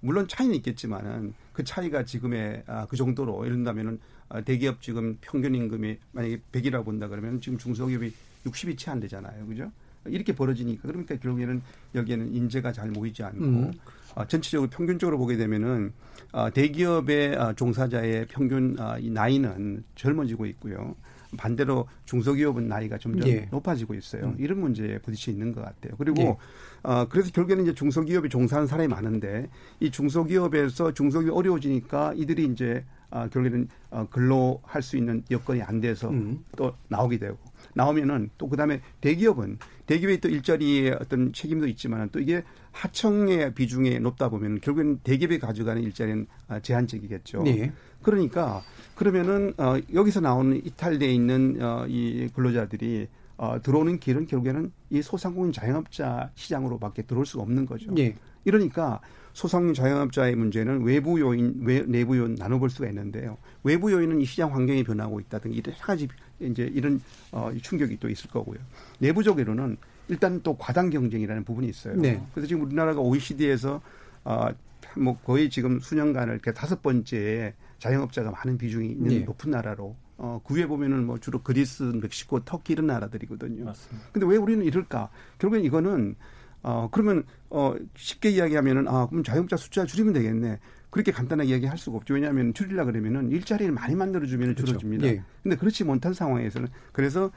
물론 차이는 있겠지만은 그 차이가 지금의 아, 그 정도로 예를 든다면은 아, 대기업 지금 평균 임금이 만약에 100이라고 본다 그러면 지금 중소기업이 60이 채 안 되잖아요. 그죠? 이렇게 벌어지니까 그러니까 결국에는 여기에는 인재가 잘 모이지 않고 음. 아, 전체적으로 평균적으로 보게 되면은 아, 대기업의 아, 종사자의 평균 아, 이 나이는 젊어지고 있고요. 반대로 중소기업은 나이가 점점 예. 높아지고 있어요. 음. 이런 문제에 부딪혀 있는 것 같아요. 그리고 예. 어, 그래서 결국에는 이제 중소기업에 종사하는 사람이 많은데 이 중소기업에서 중소기업이 어려워지니까 이들이 이제 아, 결국에는 어, 근로할 수 있는 여건이 안 돼서 음. 또 나오게 되고 나오면은 또 그다음에 대기업은 대기업의 또 일자리의 어떤 책임도 있지만 또 이게 하청의 비중이 높다 보면 결국에는 대기업이 가져가는 일자리는 아, 제한적이겠죠. 예. 그러니까 그러면은 어, 여기서 나오는 이탈돼 있는 어, 이 근로자들이 어, 들어오는 길은 결국에는 이 소상공인 자영업자 시장으로밖에 들어올 수가 없는 거죠. 예. 이러니까 소상공인 자영업자의 문제는 외부 요인, 외, 내부 요인 나눠볼 수가 있는데요. 외부 요인은 이 시장 환경이 변하고 있다든가 이런 여러 가지 이제 이런 어, 이 충격이 또 있을 거고요. 내부적으로는 일단 또 과당 경쟁이라는 부분이 있어요. 네. 그래서 지금 우리나라가 OECD에서 어, 뭐 거의 지금 수년간을 이렇게 다섯 번째 자영업자가 많은 비중이 있는 네. 높은 나라로 어, 그 위에 보면은 뭐 주로 그리스, 멕시코, 터키 이런 나라들이거든요. 맞습니다. 근데 왜 우리는 이럴까? 결국엔 이거는 어 그러면 어 쉽게 이야기하면은 아 그럼 자영업자 숫자 줄이면 되겠네. 그렇게 간단하게 이야기할 수가 없죠. 왜냐하면 줄이려 그러면은 일자리를 많이 만들어 주면 그렇죠. 줄어집니다. 예. 근데 그렇지 못한 상황에서는 그래서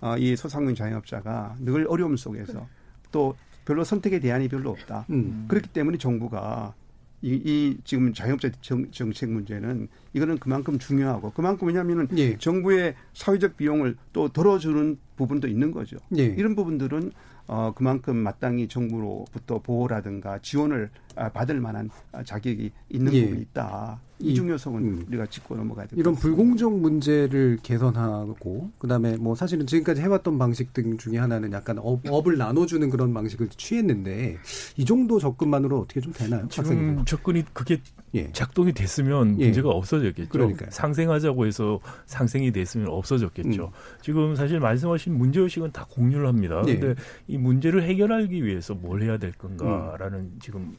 어, 이 소상공인 자영업자가 늘 어려움 속에서 또 별로 선택의 대안이 별로 없다. 음. 그렇기 때문에 정부가 이, 이 지금 자영업자 정, 정책 문제는 이거는 그만큼 중요하고 그만큼 왜냐하면은 예. 정부의 사회적 비용을 또 덜어주는 부분도 있는 거죠. 예. 이런 부분들은 어, 그만큼 마땅히 정부로부터 보호라든가 지원을 아, 받을 만한 자격이 있는 예. 부분이 있다. 이중 요소는 음. 우리가 짚고 넘어가야 될것 이런. 불공정 문제를 개선하고 그다음에 뭐 사실은 지금까지 해왔던 방식 등 중에 하나는 약간 업, 업을 나눠주는 그런 방식을 취했는데 이 정도 접근만으로 어떻게 좀 되나요? 지금 박사님? 접근이 그게 예. 작동이 됐으면 예. 문제가 없어졌겠죠. 그러니까요. 상생하자고 해서 상생이 됐으면 없어졌겠죠. 음. 지금 사실 말씀하신 문제 의식은 다 공유를 합니다. 예. 그런데 이 문제를 해결하기 위해서 뭘 해야 될 건가라는 음. 지금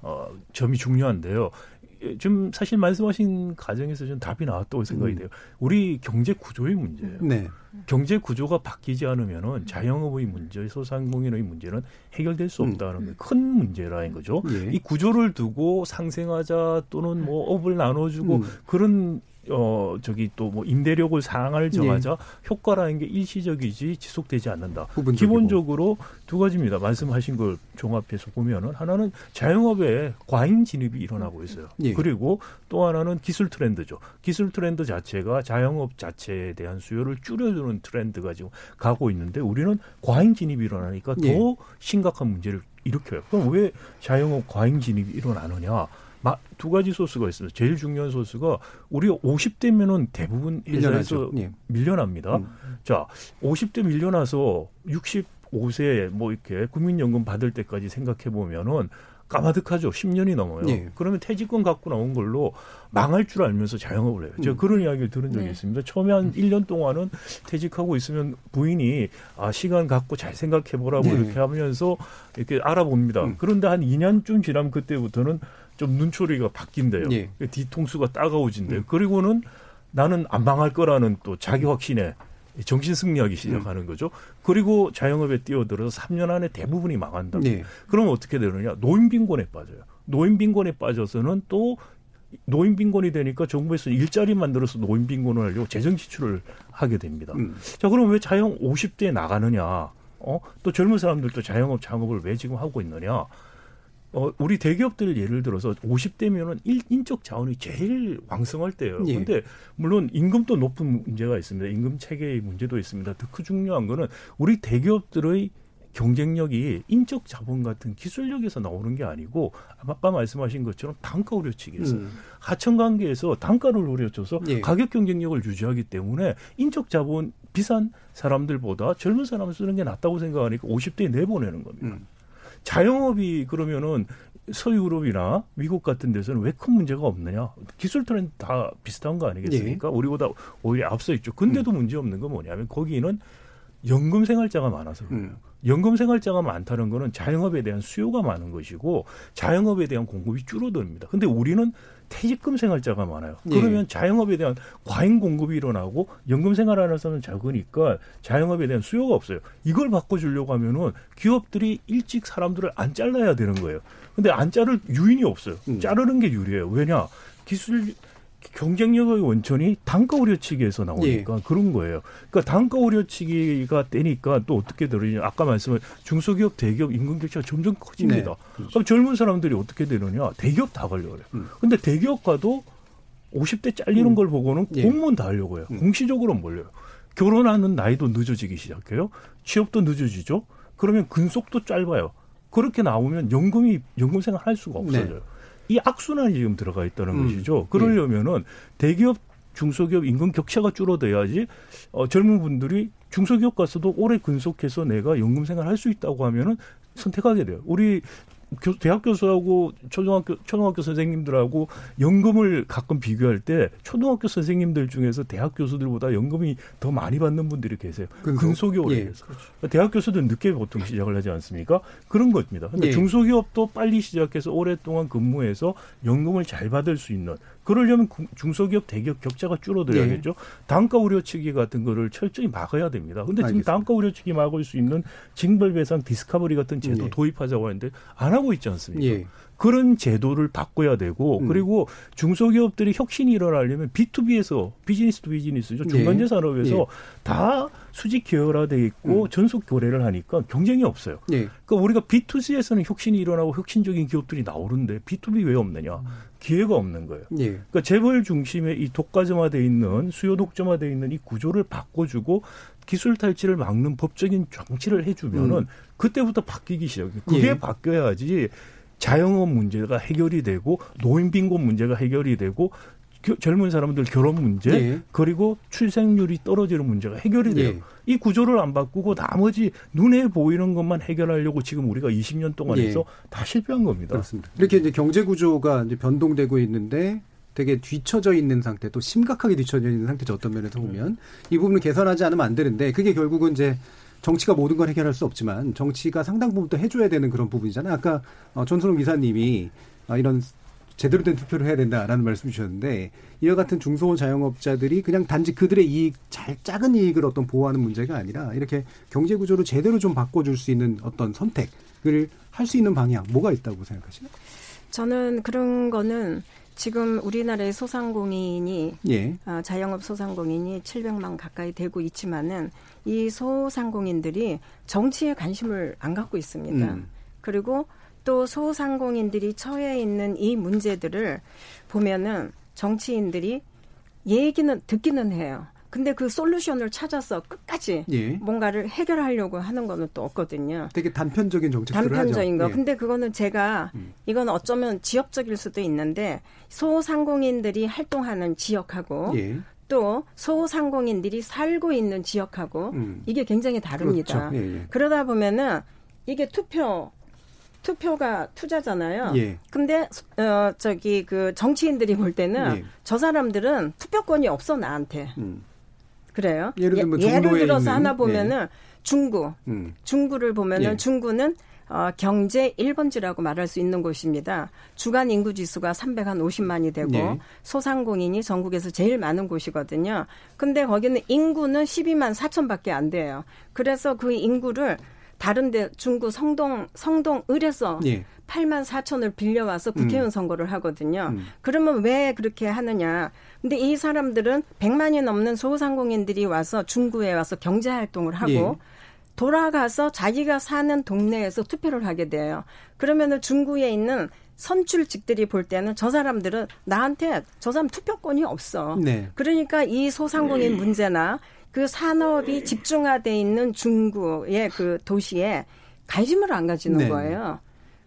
어, 점이 중요한데요. 예, 지금 사실 말씀하신 가정에서 좀 답이 나왔다고 생각이 음. 돼요. 우리 경제 구조의 문제예요. 네. 경제 구조가 바뀌지 않으면은 자영업의 문제, 소상공인의 문제는 해결될 수 음. 없다는 게큰 문제라는 거죠. 예. 이 구조를 두고 상생하자 또는 뭐 업을 나눠주고 음. 그런 어 저기 또 뭐 임대료를 상한을 정하자 효과라는 게 일시적이지 지속되지 않는다. 기본적으로 두 가지입니다. 말씀하신 걸 종합해서 보면은 하나는 자영업에 과잉 진입이 일어나고 있어요. 예. 그리고 또 하나는 기술 트렌드죠. 기술 트렌드 자체가 자영업 자체에 대한 수요를 줄여주는 트렌드가 지금 가고 있는데 우리는 과잉 진입이 일어나니까 예. 더 심각한 문제를 일으켜요. 그럼 왜 자영업 과잉 진입이 일어나느냐? 마- 두 가지 소스가 있어요. 제일 중요한 소스가 우리가 50대면은 대부분 밀려나죠. 예. 밀려납니다. 음. 자, 50대 밀려나서 65세 뭐 이렇게 국민연금 받을 때까지 생각해 보면은 까마득하죠. 10년이 넘어요. 예. 그러면 퇴직금 갖고 나온 걸로 망할 줄 알면서 자영업을 해요. 제가 음. 그런 이야기를 들은 적이 네. 있습니다. 처음에 한 1년 동안은 퇴직하고 있으면 부인이 아, 시간 갖고 잘 생각해 보라고 네. 이렇게 하면서 이렇게 알아봅니다. 음. 그런데 한 2년쯤 지나면 그때부터는 좀 눈초리가 바뀐대요. 예. 뒤통수가 따가워진대요. 음. 그리고는 나는 안 망할 거라는 또 자기 확신에 정신 승리하기 시작하는 거죠. 그리고 자영업에 뛰어들어서 3년 안에 대부분이 망한다. 예. 그러면 어떻게 되느냐? 노인 빈곤에 빠져요. 노인 빈곤에 빠져서는 또 노인 빈곤이 되니까 정부에서 일자리 만들어서 노인 빈곤을 하려고 재정 지출을 하게 됩니다. 음. 자, 그럼 왜 자영 50대에 나가느냐? 어? 또 젊은 사람들도 자영업 창업을 왜 지금 하고 있느냐? 어, 우리 대기업들 예를 들어서 50대면은 일, 인적 자원이 제일 왕성할 때예요. 예. 근데 물론 임금도 높은 문제가 있습니다. 임금 체계의 문제도 있습니다. 더 중요한 거는 우리 대기업들의 경쟁력이 인적 자본 같은 기술력에서 나오는 게 아니고 아까 말씀하신 것처럼 단가 우려치기에서 음. 하청 관계에서 단가를 우려쳐서 예. 가격 경쟁력을 유지하기 때문에 인적 자본 비싼 사람들보다 젊은 사람을 쓰는 게 낫다고 생각하니까 50대에 내보내는 겁니다. 음. 자영업이 그러면은 서유럽이나 미국 같은 데서는 왜 큰 문제가 없느냐? 기술 트렌드 다 비슷한 거 아니겠습니까? 우리보다 오히려 앞서 있죠. 근데도 문제 없는 건 뭐냐면 거기는 연금 생활자가 많아서 그래요. 음. 연금 생활자가 많다는 거는 자영업에 대한 수요가 많은 것이고 자영업에 대한 공급이 줄어듭니다. 근데 우리는 퇴직금 생활자가 많아요. 예. 그러면 자영업에 대한 과잉 공급이 일어나고 연금 생활하는 사람은 적으니까 자영업에 대한 수요가 없어요. 이걸 바꿔주려고 하면은 기업들이 일찍 사람들을 안 잘라야 되는 거예요. 근데 안 자를 유인이 없어요. 음. 자르는 게 유리해요. 왜냐? 기술 경쟁력의 원천이 단가 우려치기에서 나오니까 예. 그런 거예요. 그러니까 단가 우려치기가 되니까 또 어떻게 되느냐. 아까 말씀한 중소기업, 대기업 임금 격차가 점점 커집니다. 네. 그럼 젊은 사람들이 어떻게 되느냐. 대기업 다 가려고 그래요. 음. 근데 대기업 가도 50대 잘리는 음. 걸 보고는 예. 공무원 다 하려고 해요. 음. 공시적으로 몰려요. 결혼하는 나이도 늦어지기 시작해요. 취업도 늦어지죠. 그러면 근속도 짧아요. 그렇게 나오면 연금이 연금 생활 할 수가 없어져요. 네. 이 악순환이 지금 들어가 있다는 음. 것이죠. 그러려면은 대기업 중소기업 임금 격차가 줄어들어야지 어, 젊은 분들이 중소기업 가서도 오래 근속해서 내가 연금 생활 할 수 있다고 하면은 선택하게 돼요. 우리 교, 대학 교수하고 초등학교 초등학교 선생님들하고 연금을 가끔 비교할 때 초등학교 선생님들 중에서 대학 교수들보다 연금이 더 많이 받는 분들이 계세요. 근속? 근속이 오래 예. 돼서. 대학 교수들 늦게 보통 시작을 하지 않습니까? 그런 겁니다. 근데 예. 중소기업도 빨리 시작해서 오랫동안 근무해서 연금을 잘 받을 수 있는 그러려면 구- 중소기업 대기업 격차가 줄어들어야겠죠. 단가 후려치기 같은 거를 철저히 막아야 됩니다. 근데 지금 알겠습니다. 단가 후려치기 막을 수 있는 징벌배상 discovery 같은 제도 예. 도입하자고 하는데 안 하고 있지 않습니까? 예. 그런 제도를 바꿔야 되고 음. 그리고 중소기업들이 혁신이 일어나려면 B2B에서 business to business죠. 중간재 산업에서 예. 다 수직 계열화돼 있고 음. 전속 교래를 하니까 경쟁이 없어요. 예. 그러니까 우리가 B2C에서는 혁신이 일어나고 혁신적인 기업들이 나오는데 B2B 왜 없느냐? 기회가 없는 거예요. 예. 그러니까 재벌 중심의 이 독과점화돼 있는 수요 독점화돼 있는 이 구조를 바꿔주고 기술 탈취를 막는 법적인 장치를 해주면은 음. 그때부터 바뀌기 시작해요. 그게 예. 바뀌어야지 자영업 문제가 해결이 되고 노인 빈곤 문제가 해결이 되고 겨- 젊은 사람들 결혼 문제 예. 그리고 출생률이 떨어지는 문제가 해결이 돼요. 예. 이 구조를 안 바꾸고 나머지 눈에 보이는 것만 해결하려고 지금 우리가 20년 동안 예. 해서 다 실패한 겁니다. 그렇습니다. 이렇게 이제 경제 구조가 이제 변동되고 있는데 되게 뒤처져 있는 상태, 또 심각하게 뒤처져 있는 상태죠. 어떤 면에서 보면 이 부분을 개선하지 않으면 안 되는데 그게 결국은 이제 정치가 모든 걸 해결할 수 없지만 정치가 상당 부분 또 해줘야 되는 그런 부분이잖아요. 아까 어, 전순호 기사님이 아, 이런 제대로 된 투표를 해야 된다라는 말씀 주셨는데 이와 같은 중소호 자영업자들이 그냥 단지 그들의 이익, 잘 작은 이익을 어떤 보호하는 문제가 아니라 이렇게 경제 구조를 제대로 좀 바꿔줄 수 있는 어떤 선택을 할 수 있는 방향 뭐가 있다고 생각하시나요? 저는 그런 거는 지금 우리나라의 소상공인이 예. 아, 자영업 소상공인이 700만 가까이 되고 있지만은 이 소상공인들이 정치에 관심을 안 갖고 있습니다. 음. 그리고 또 소상공인들이 처해 있는 이 문제들을 보면은 정치인들이 얘기는 듣기는 해요. 근데 그 솔루션을 찾아서 끝까지 예. 뭔가를 해결하려고 하는 거는 또 없거든요. 되게 단편적인 정책들을 단편적인 거. 하죠. 예. 근데 그거는 제가 음. 이건 어쩌면 지역적일 수도 있는데 소상공인들이 활동하는 지역하고 예. 또 소상공인들이 살고 있는 지역하고 음. 이게 굉장히 다릅니다. 그렇죠. 예, 예. 그러다 보면은 이게 투표 투표가 투자잖아요. 예. 근데 어 저기 그 정치인들이 볼 때는 예. 저 사람들은 투표권이 없어 나한테. 음. 그래요? 예를 들면 예, 를 들어서 있는, 하나 보면은 중구 음. 중구를 보면은 예. 중구는 어, 경제 1번지라고 말할 수 있는 곳입니다. 주간 인구 지수가 350만이 되고 예. 소상공인이 전국에서 제일 많은 곳이거든요. 근데 거기는 인구는 12만 4천밖에 안 돼요. 그래서 그 인구를 다른데 중구 성동 성동 을에서 예. 8만 4천을 빌려와서 국회의원 선거를 하거든요. 음. 그러면 왜 그렇게 하느냐? 근데 이 사람들은 100만이 넘는 소상공인들이 와서 중구에 와서 경제 활동을 하고 예. 돌아가서 자기가 사는 동네에서 투표를 하게 돼요. 그러면은 중구에 있는 선출직들이 볼 때는 저 사람들은 나한테 저 사람 투표권이 없어. 네. 그러니까 이 소상공인 문제나 그 산업이 집중화돼 있는 중구의 그 도시에 관심을 안 가지는 네. 거예요.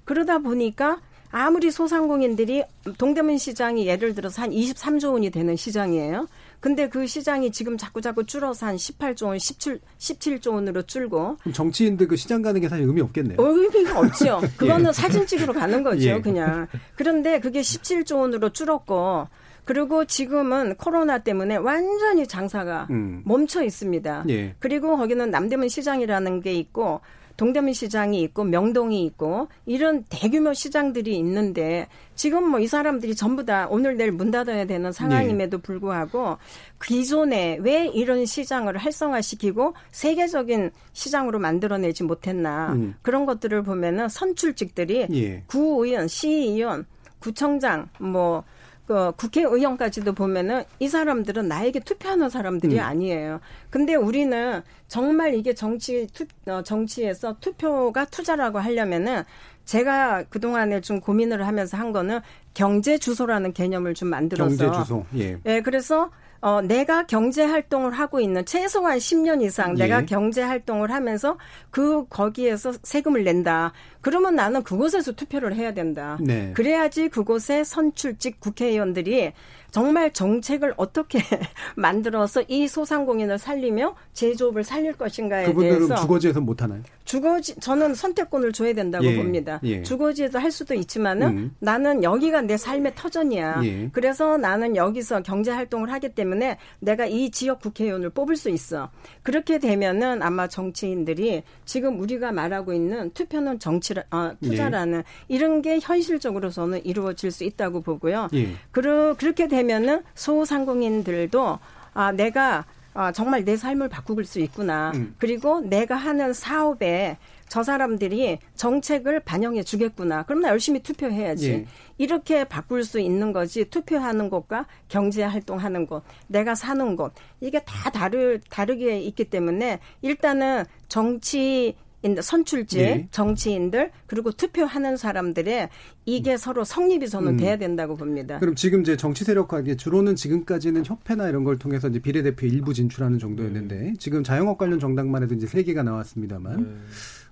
그러다 보니까 아무리 소상공인들이 동대문 시장이 예를 들어서 한 23조 원이 되는 시장이에요. 근데 그 시장이 지금 자꾸 자꾸 줄어서 한 18조 원, 17, 17조 원으로 줄고 정치인들 그 시장 가는 게 사실 의미 없겠네요. 의미가 없죠. 그거는 사진 찍으러 가는 거죠, 예. 그냥. 그런데 그게 17조 원으로 줄었고, 그리고 지금은 코로나 때문에 완전히 장사가 음. 멈춰 있습니다. 예. 그리고 거기는 남대문 시장이라는 게 있고, 동대문 시장이 있고 명동이 있고 이런 대규모 시장들이 있는데 지금 뭐 이 사람들이 전부 다 오늘 내일 문 닫아야 되는 상황임에도 불구하고 기존에 왜 이런 시장을 활성화시키고 세계적인 시장으로 만들어내지 못했나 음. 그런 것들을 보면은 선출직들이 예. 구의원, 시의원, 구청장, 뭐, 그 국회의원까지도 보면은 이 사람들은 나에게 투표하는 사람들이 음. 아니에요. 근데 우리는 정말 이게 정치, 투, 어, 정치에서 투표가 투자라고 하려면은 제가 그동안에 좀 고민을 하면서 한 거는 경제 주소라는 개념을 좀 만들어서 경제 주소. 예. 예, 그래서 어, 내가 경제 활동을 하고 있는 최소한 10년 이상 예. 내가 경제 활동을 하면서 그 거기에서 세금을 낸다. 그러면 나는 그곳에서 투표를 해야 된다. 네. 그래야지 그곳에 선출직 국회의원들이 정말 정책을 어떻게 만들어서 이 소상공인을 살리며 제조업을 살릴 것인가에 그분들은 대해서 주거지에서 못 하나요? 주거지 저는 선택권을 줘야 된다고 예, 봅니다. 예. 주거지에도 할 수도 있지만은 음. 나는 여기가 내 삶의 터전이야. 예. 그래서 나는 여기서 경제 활동을 하기 때문에 내가 이 지역 국회의원을 뽑을 수 있어. 그렇게 되면은 아마 정치인들이 지금 우리가 말하고 있는 투표는 정치라 어, 투자라는 이런 게 현실적으로 저는 이루어질 수 있다고 보고요. 예. 그러, 그렇게 되면 은 소상공인들도 아 내가 아, 정말 내 삶을 바꿀 수 있구나. 음. 그리고 내가 하는 사업에 저 사람들이 정책을 반영해 주겠구나. 그럼 나 열심히 투표해야지. 예. 이렇게 바꿀 수 있는 거지 투표하는 곳과 경제 활동하는 곳, 내가 사는 곳 이게 다 다르 다르게 있기 때문에 일단은 정치 선출직 예. 정치인들 그리고 투표하는 사람들의 이게 서로 성립이 저는 음. 돼야 된다고 봅니다. 그럼 지금 이제 정치 세력화에 주로는 지금까지는 협회나 이런 걸 통해서 이제 비례대표 일부 진출하는 정도였는데 지금 자영업 관련 정당만 해도 이제 세 개가 나왔습니다만 네.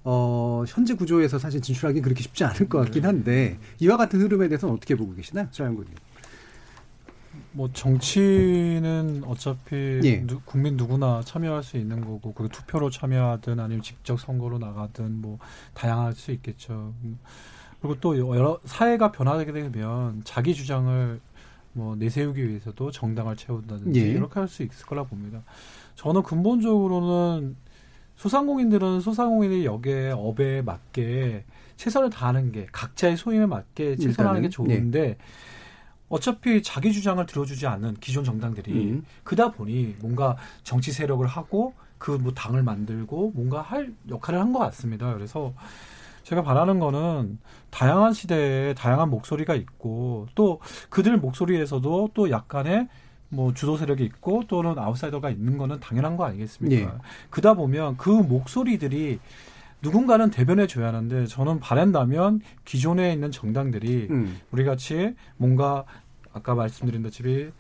어, 현재 구조에서 사실 진출하기 그렇게 쉽지 않을 것 같긴 한데 이와 같은 흐름에 대해서는 어떻게 보고 계시나요, 최양군님? 뭐 정치는 어차피 예. 누- 국민 누구나 참여할 수 있는 거고 그 투표로 참여하든 아니면 직접 선거로 나가든 뭐 다양할 수 있겠죠. 음, 그리고 또 여러 사회가 변화하게 되면 자기 주장을 뭐 내세우기 위해서도 정당을 채운다든지 예. 이렇게 할 수 있을 거라 봅니다. 저는 근본적으로는 소상공인들은 소상공인의 역의 업에 맞게 최선을 다하는 게 각자의 소임에 맞게 최선하는 게 좋은데 어차피 자기 주장을 들어주지 않는 기존 정당들이 음. 그다 보니 뭔가 정치 세력을 하고 그 뭐 당을 만들고 뭔가 할 역할을 한 것 같습니다. 그래서 제가 바라는 거는 다양한 시대에 다양한 목소리가 있고 또 그들 목소리에서도 또 약간의 뭐 주도 세력이 있고 또는 아웃사이더가 있는 거는 당연한 거 아니겠습니까? 예. 그다 보면 그 목소리들이 누군가는 대변해 줘야 하는데 저는 바란다면 기존에 있는 정당들이 음. 우리 같이 뭔가 아까 말씀드린 것처럼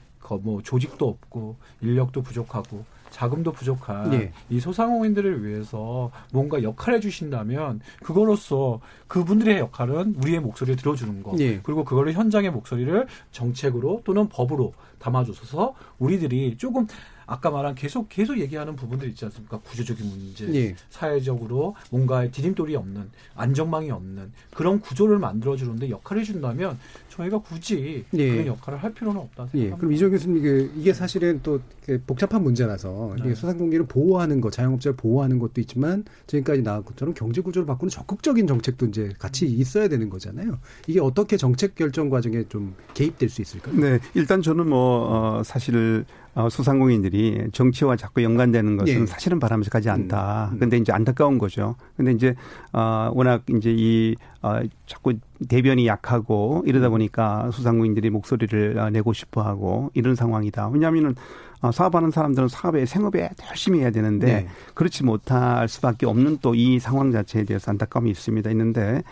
뭐 조직도 없고 인력도 부족하고 자금도 부족한 예. 이 소상공인들을 위해서 뭔가 역할을 해주신다면 그거로서 그분들의 역할은 우리의 목소리를 들어주는 것 예. 그리고 그거를 현장의 목소리를 정책으로 또는 법으로 담아줘서 우리들이 조금 아까 말한 계속 계속 얘기하는 부분들 있지 않습니까 구조적인 문제 예. 사회적으로 뭔가의 디딤돌이 없는 안전망이 없는 그런 구조를 만들어 주는데 역할을 해준다면 저희가 굳이 예. 그런 역할을 할 필요는 없다 예, 생각합니다. 그럼 이정 교수님 이게, 사실은 또 복잡한 문제라서 네. 소상공인을 보호하는 것, 자영업자를 보호하는 것도 있지만 지금까지 나온 것처럼 경제 구조를 바꾸는 적극적인 정책도 이제 같이 있어야 되는 거잖아요. 이게 어떻게 정책 결정 과정에 좀 개입될 수 있을까요? 네, 일단 저는 뭐 어, 사실 어, 소상공인들이 정치와 자꾸 연관되는 것은 예. 사실은 바람직하지 않다. 음, 음. 근데 이제 안타까운 거죠. 근데 이제 어, 워낙 이제 이 어, 자꾸 대변이 약하고 이러다 음. 보니까 소상공인들이 목소리를 어, 내고 싶어 하고 이런 상황이다. 왜냐하면은 어, 사업하는 사람들은 사업에 생업에 열심히 해야 되는데 네. 그렇지 못할 수밖에 없는 또 이 상황 자체에 대해서 안타까움이 있습니다. 있는데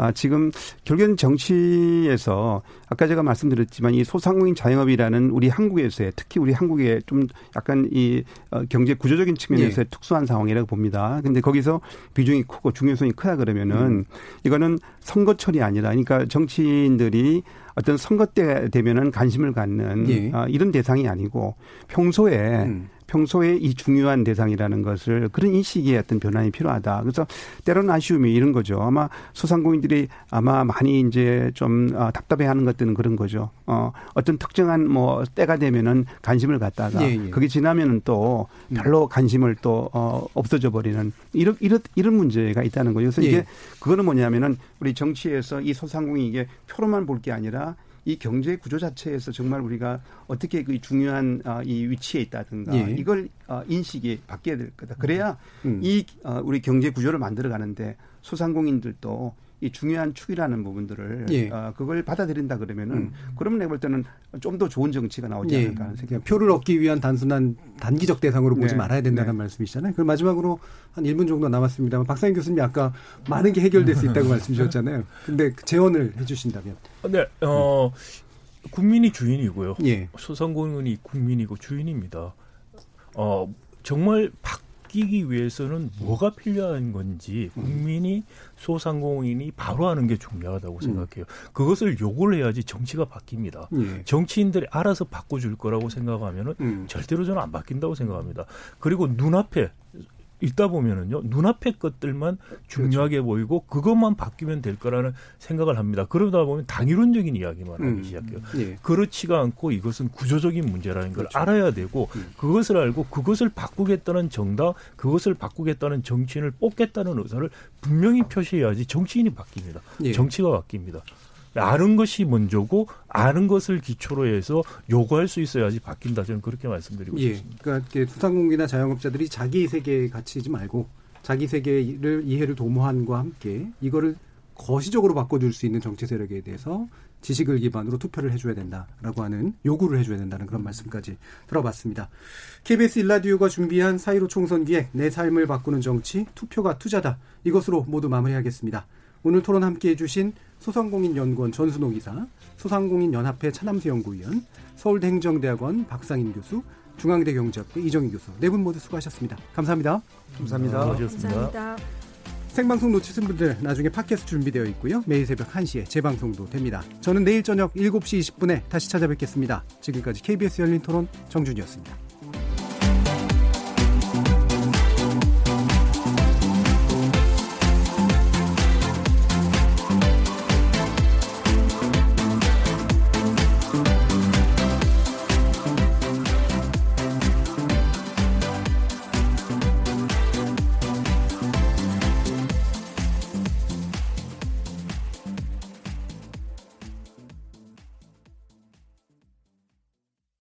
아, 지금 결국엔 정치에서 아까 제가 말씀드렸지만 이 소상공인 자영업이라는 우리 한국에서의 특히 우리 한국의 좀 약간 이 어, 경제 구조적인 측면에서의 특수한 상황이라고 봅니다. 근데 거기서 비중이 크고 중요성이 크다 그러면은 이거는 선거철이 아니라 그러니까 정치인들이 어떤 선거 때 되면은 관심을 갖는 예. 아, 이런 대상이 아니고 평소에 음. 평소에 이 중요한 대상이라는 것을 그런 인식의 어떤 변환이 필요하다. 그래서 때로는 아쉬움이 이런 거죠. 아마 소상공인들이 아마 많이 이제 좀 아, 답답해하는 것들은 그런 거죠. 어, 어떤 특정한 뭐 때가 되면은 관심을 갖다가 예, 예. 그게 지나면은 또 음. 별로 관심을 또 어, 없어져 버리는 이런 이런 이런 문제가 있다는 거죠. 그래서 예. 이게 그거는 뭐냐면은 우리 정치에서 이 소상공인 이게 표로만 볼 게 아니라 이 경제 구조 자체에서 정말 우리가 어떻게 그 중요한 아, 이 위치에 있다든가 예. 이걸 어, 인식이 바뀌어야 될 거다. 그래야 음. 이 어, 우리 경제 구조를 만들어 가는데 소상공인들도 이 중요한 축이라는 부분들을 예. 어, 그걸 받아들인다 그러면은 음. 그러면 내가 볼 때는 좀 더 좋은 정치가 나오지 예. 않을까 하는 생각. 표를 얻기 위한 단순한 단기적 대상으로 보지 네. 말아야 된다는 네. 말씀이시잖아요. 그럼 마지막으로 한 1분 정도 남았습니다만 박사님 교수님이 아까 많은 게 해결될 수 있다고 말씀 주셨잖아요. 근데 그 재원을 해 주신다면. 네, 어, 국민이 주인이고요. 예. 소상공인이 국민이고 주인입니다. 어, 정말 바뀌기 위해서는 뭐가 필요한 건지 국민이 소상공인이 바로 하는 게 중요하다고 생각해요. 그것을 요구를 해야지 정치가 바뀝니다. 예. 정치인들이 알아서 바꿔줄 거라고 생각하면은 음. 절대로 저는 안 바뀐다고 생각합니다. 그리고 눈앞에 있다 보면은요, 눈앞의 것들만 중요하게 보이고 그것만 바뀌면 될 거라는 생각을 합니다. 그러다 보면 당이론적인 이야기만 하기 음. 시작해요. 예. 그렇지가 않고 이것은 구조적인 문제라는 걸 그렇죠. 알아야 되고 음. 그것을 알고 그것을 바꾸겠다는 정당, 그것을 바꾸겠다는 정치인을 뽑겠다는 의사를 분명히 표시해야지 정치인이 바뀝니다. 예. 정치가 바뀝니다. 아는 것이 먼저고 아는 것을 기초로 해서 요구할 수 있어야지 바뀐다. 저는 그렇게 말씀드리고 예, 싶습니다. 그러니까 소상공인이나 자영업자들이 자기 세계에 갇히지 말고 자기 세계를 이해를 도모함과 함께 이거를 거시적으로 바꿔줄 수 있는 정치 세력에 대해서 지식을 기반으로 투표를 해줘야 된다라고 하는 요구를 해줘야 된다는 그런 말씀까지 들어봤습니다. KBS 일라디오가 준비한 4.15 총선 기획 내 삶을 바꾸는 정치 투표가 투자다 이것으로 모두 마무리하겠습니다. 오늘 토론 함께해 주신 소상공인연구원 전순호 기사, 소상공인연합회 차남수 연구위원, 서울대 행정대학원 박상인 교수, 중앙대 경제학부 이정희 교수 네 분 모두 수고하셨습니다. 감사합니다. 감사합니다. 수고하셨습니다. 감사합니다. 생방송 놓치신 분들 나중에 팟캐스트 준비되어 있고요. 매일 새벽 1시에 재방송도 됩니다. 저는 내일 저녁 7시 20분에 다시 찾아뵙겠습니다. 지금까지 KBS 열린 토론 정준이었습니다.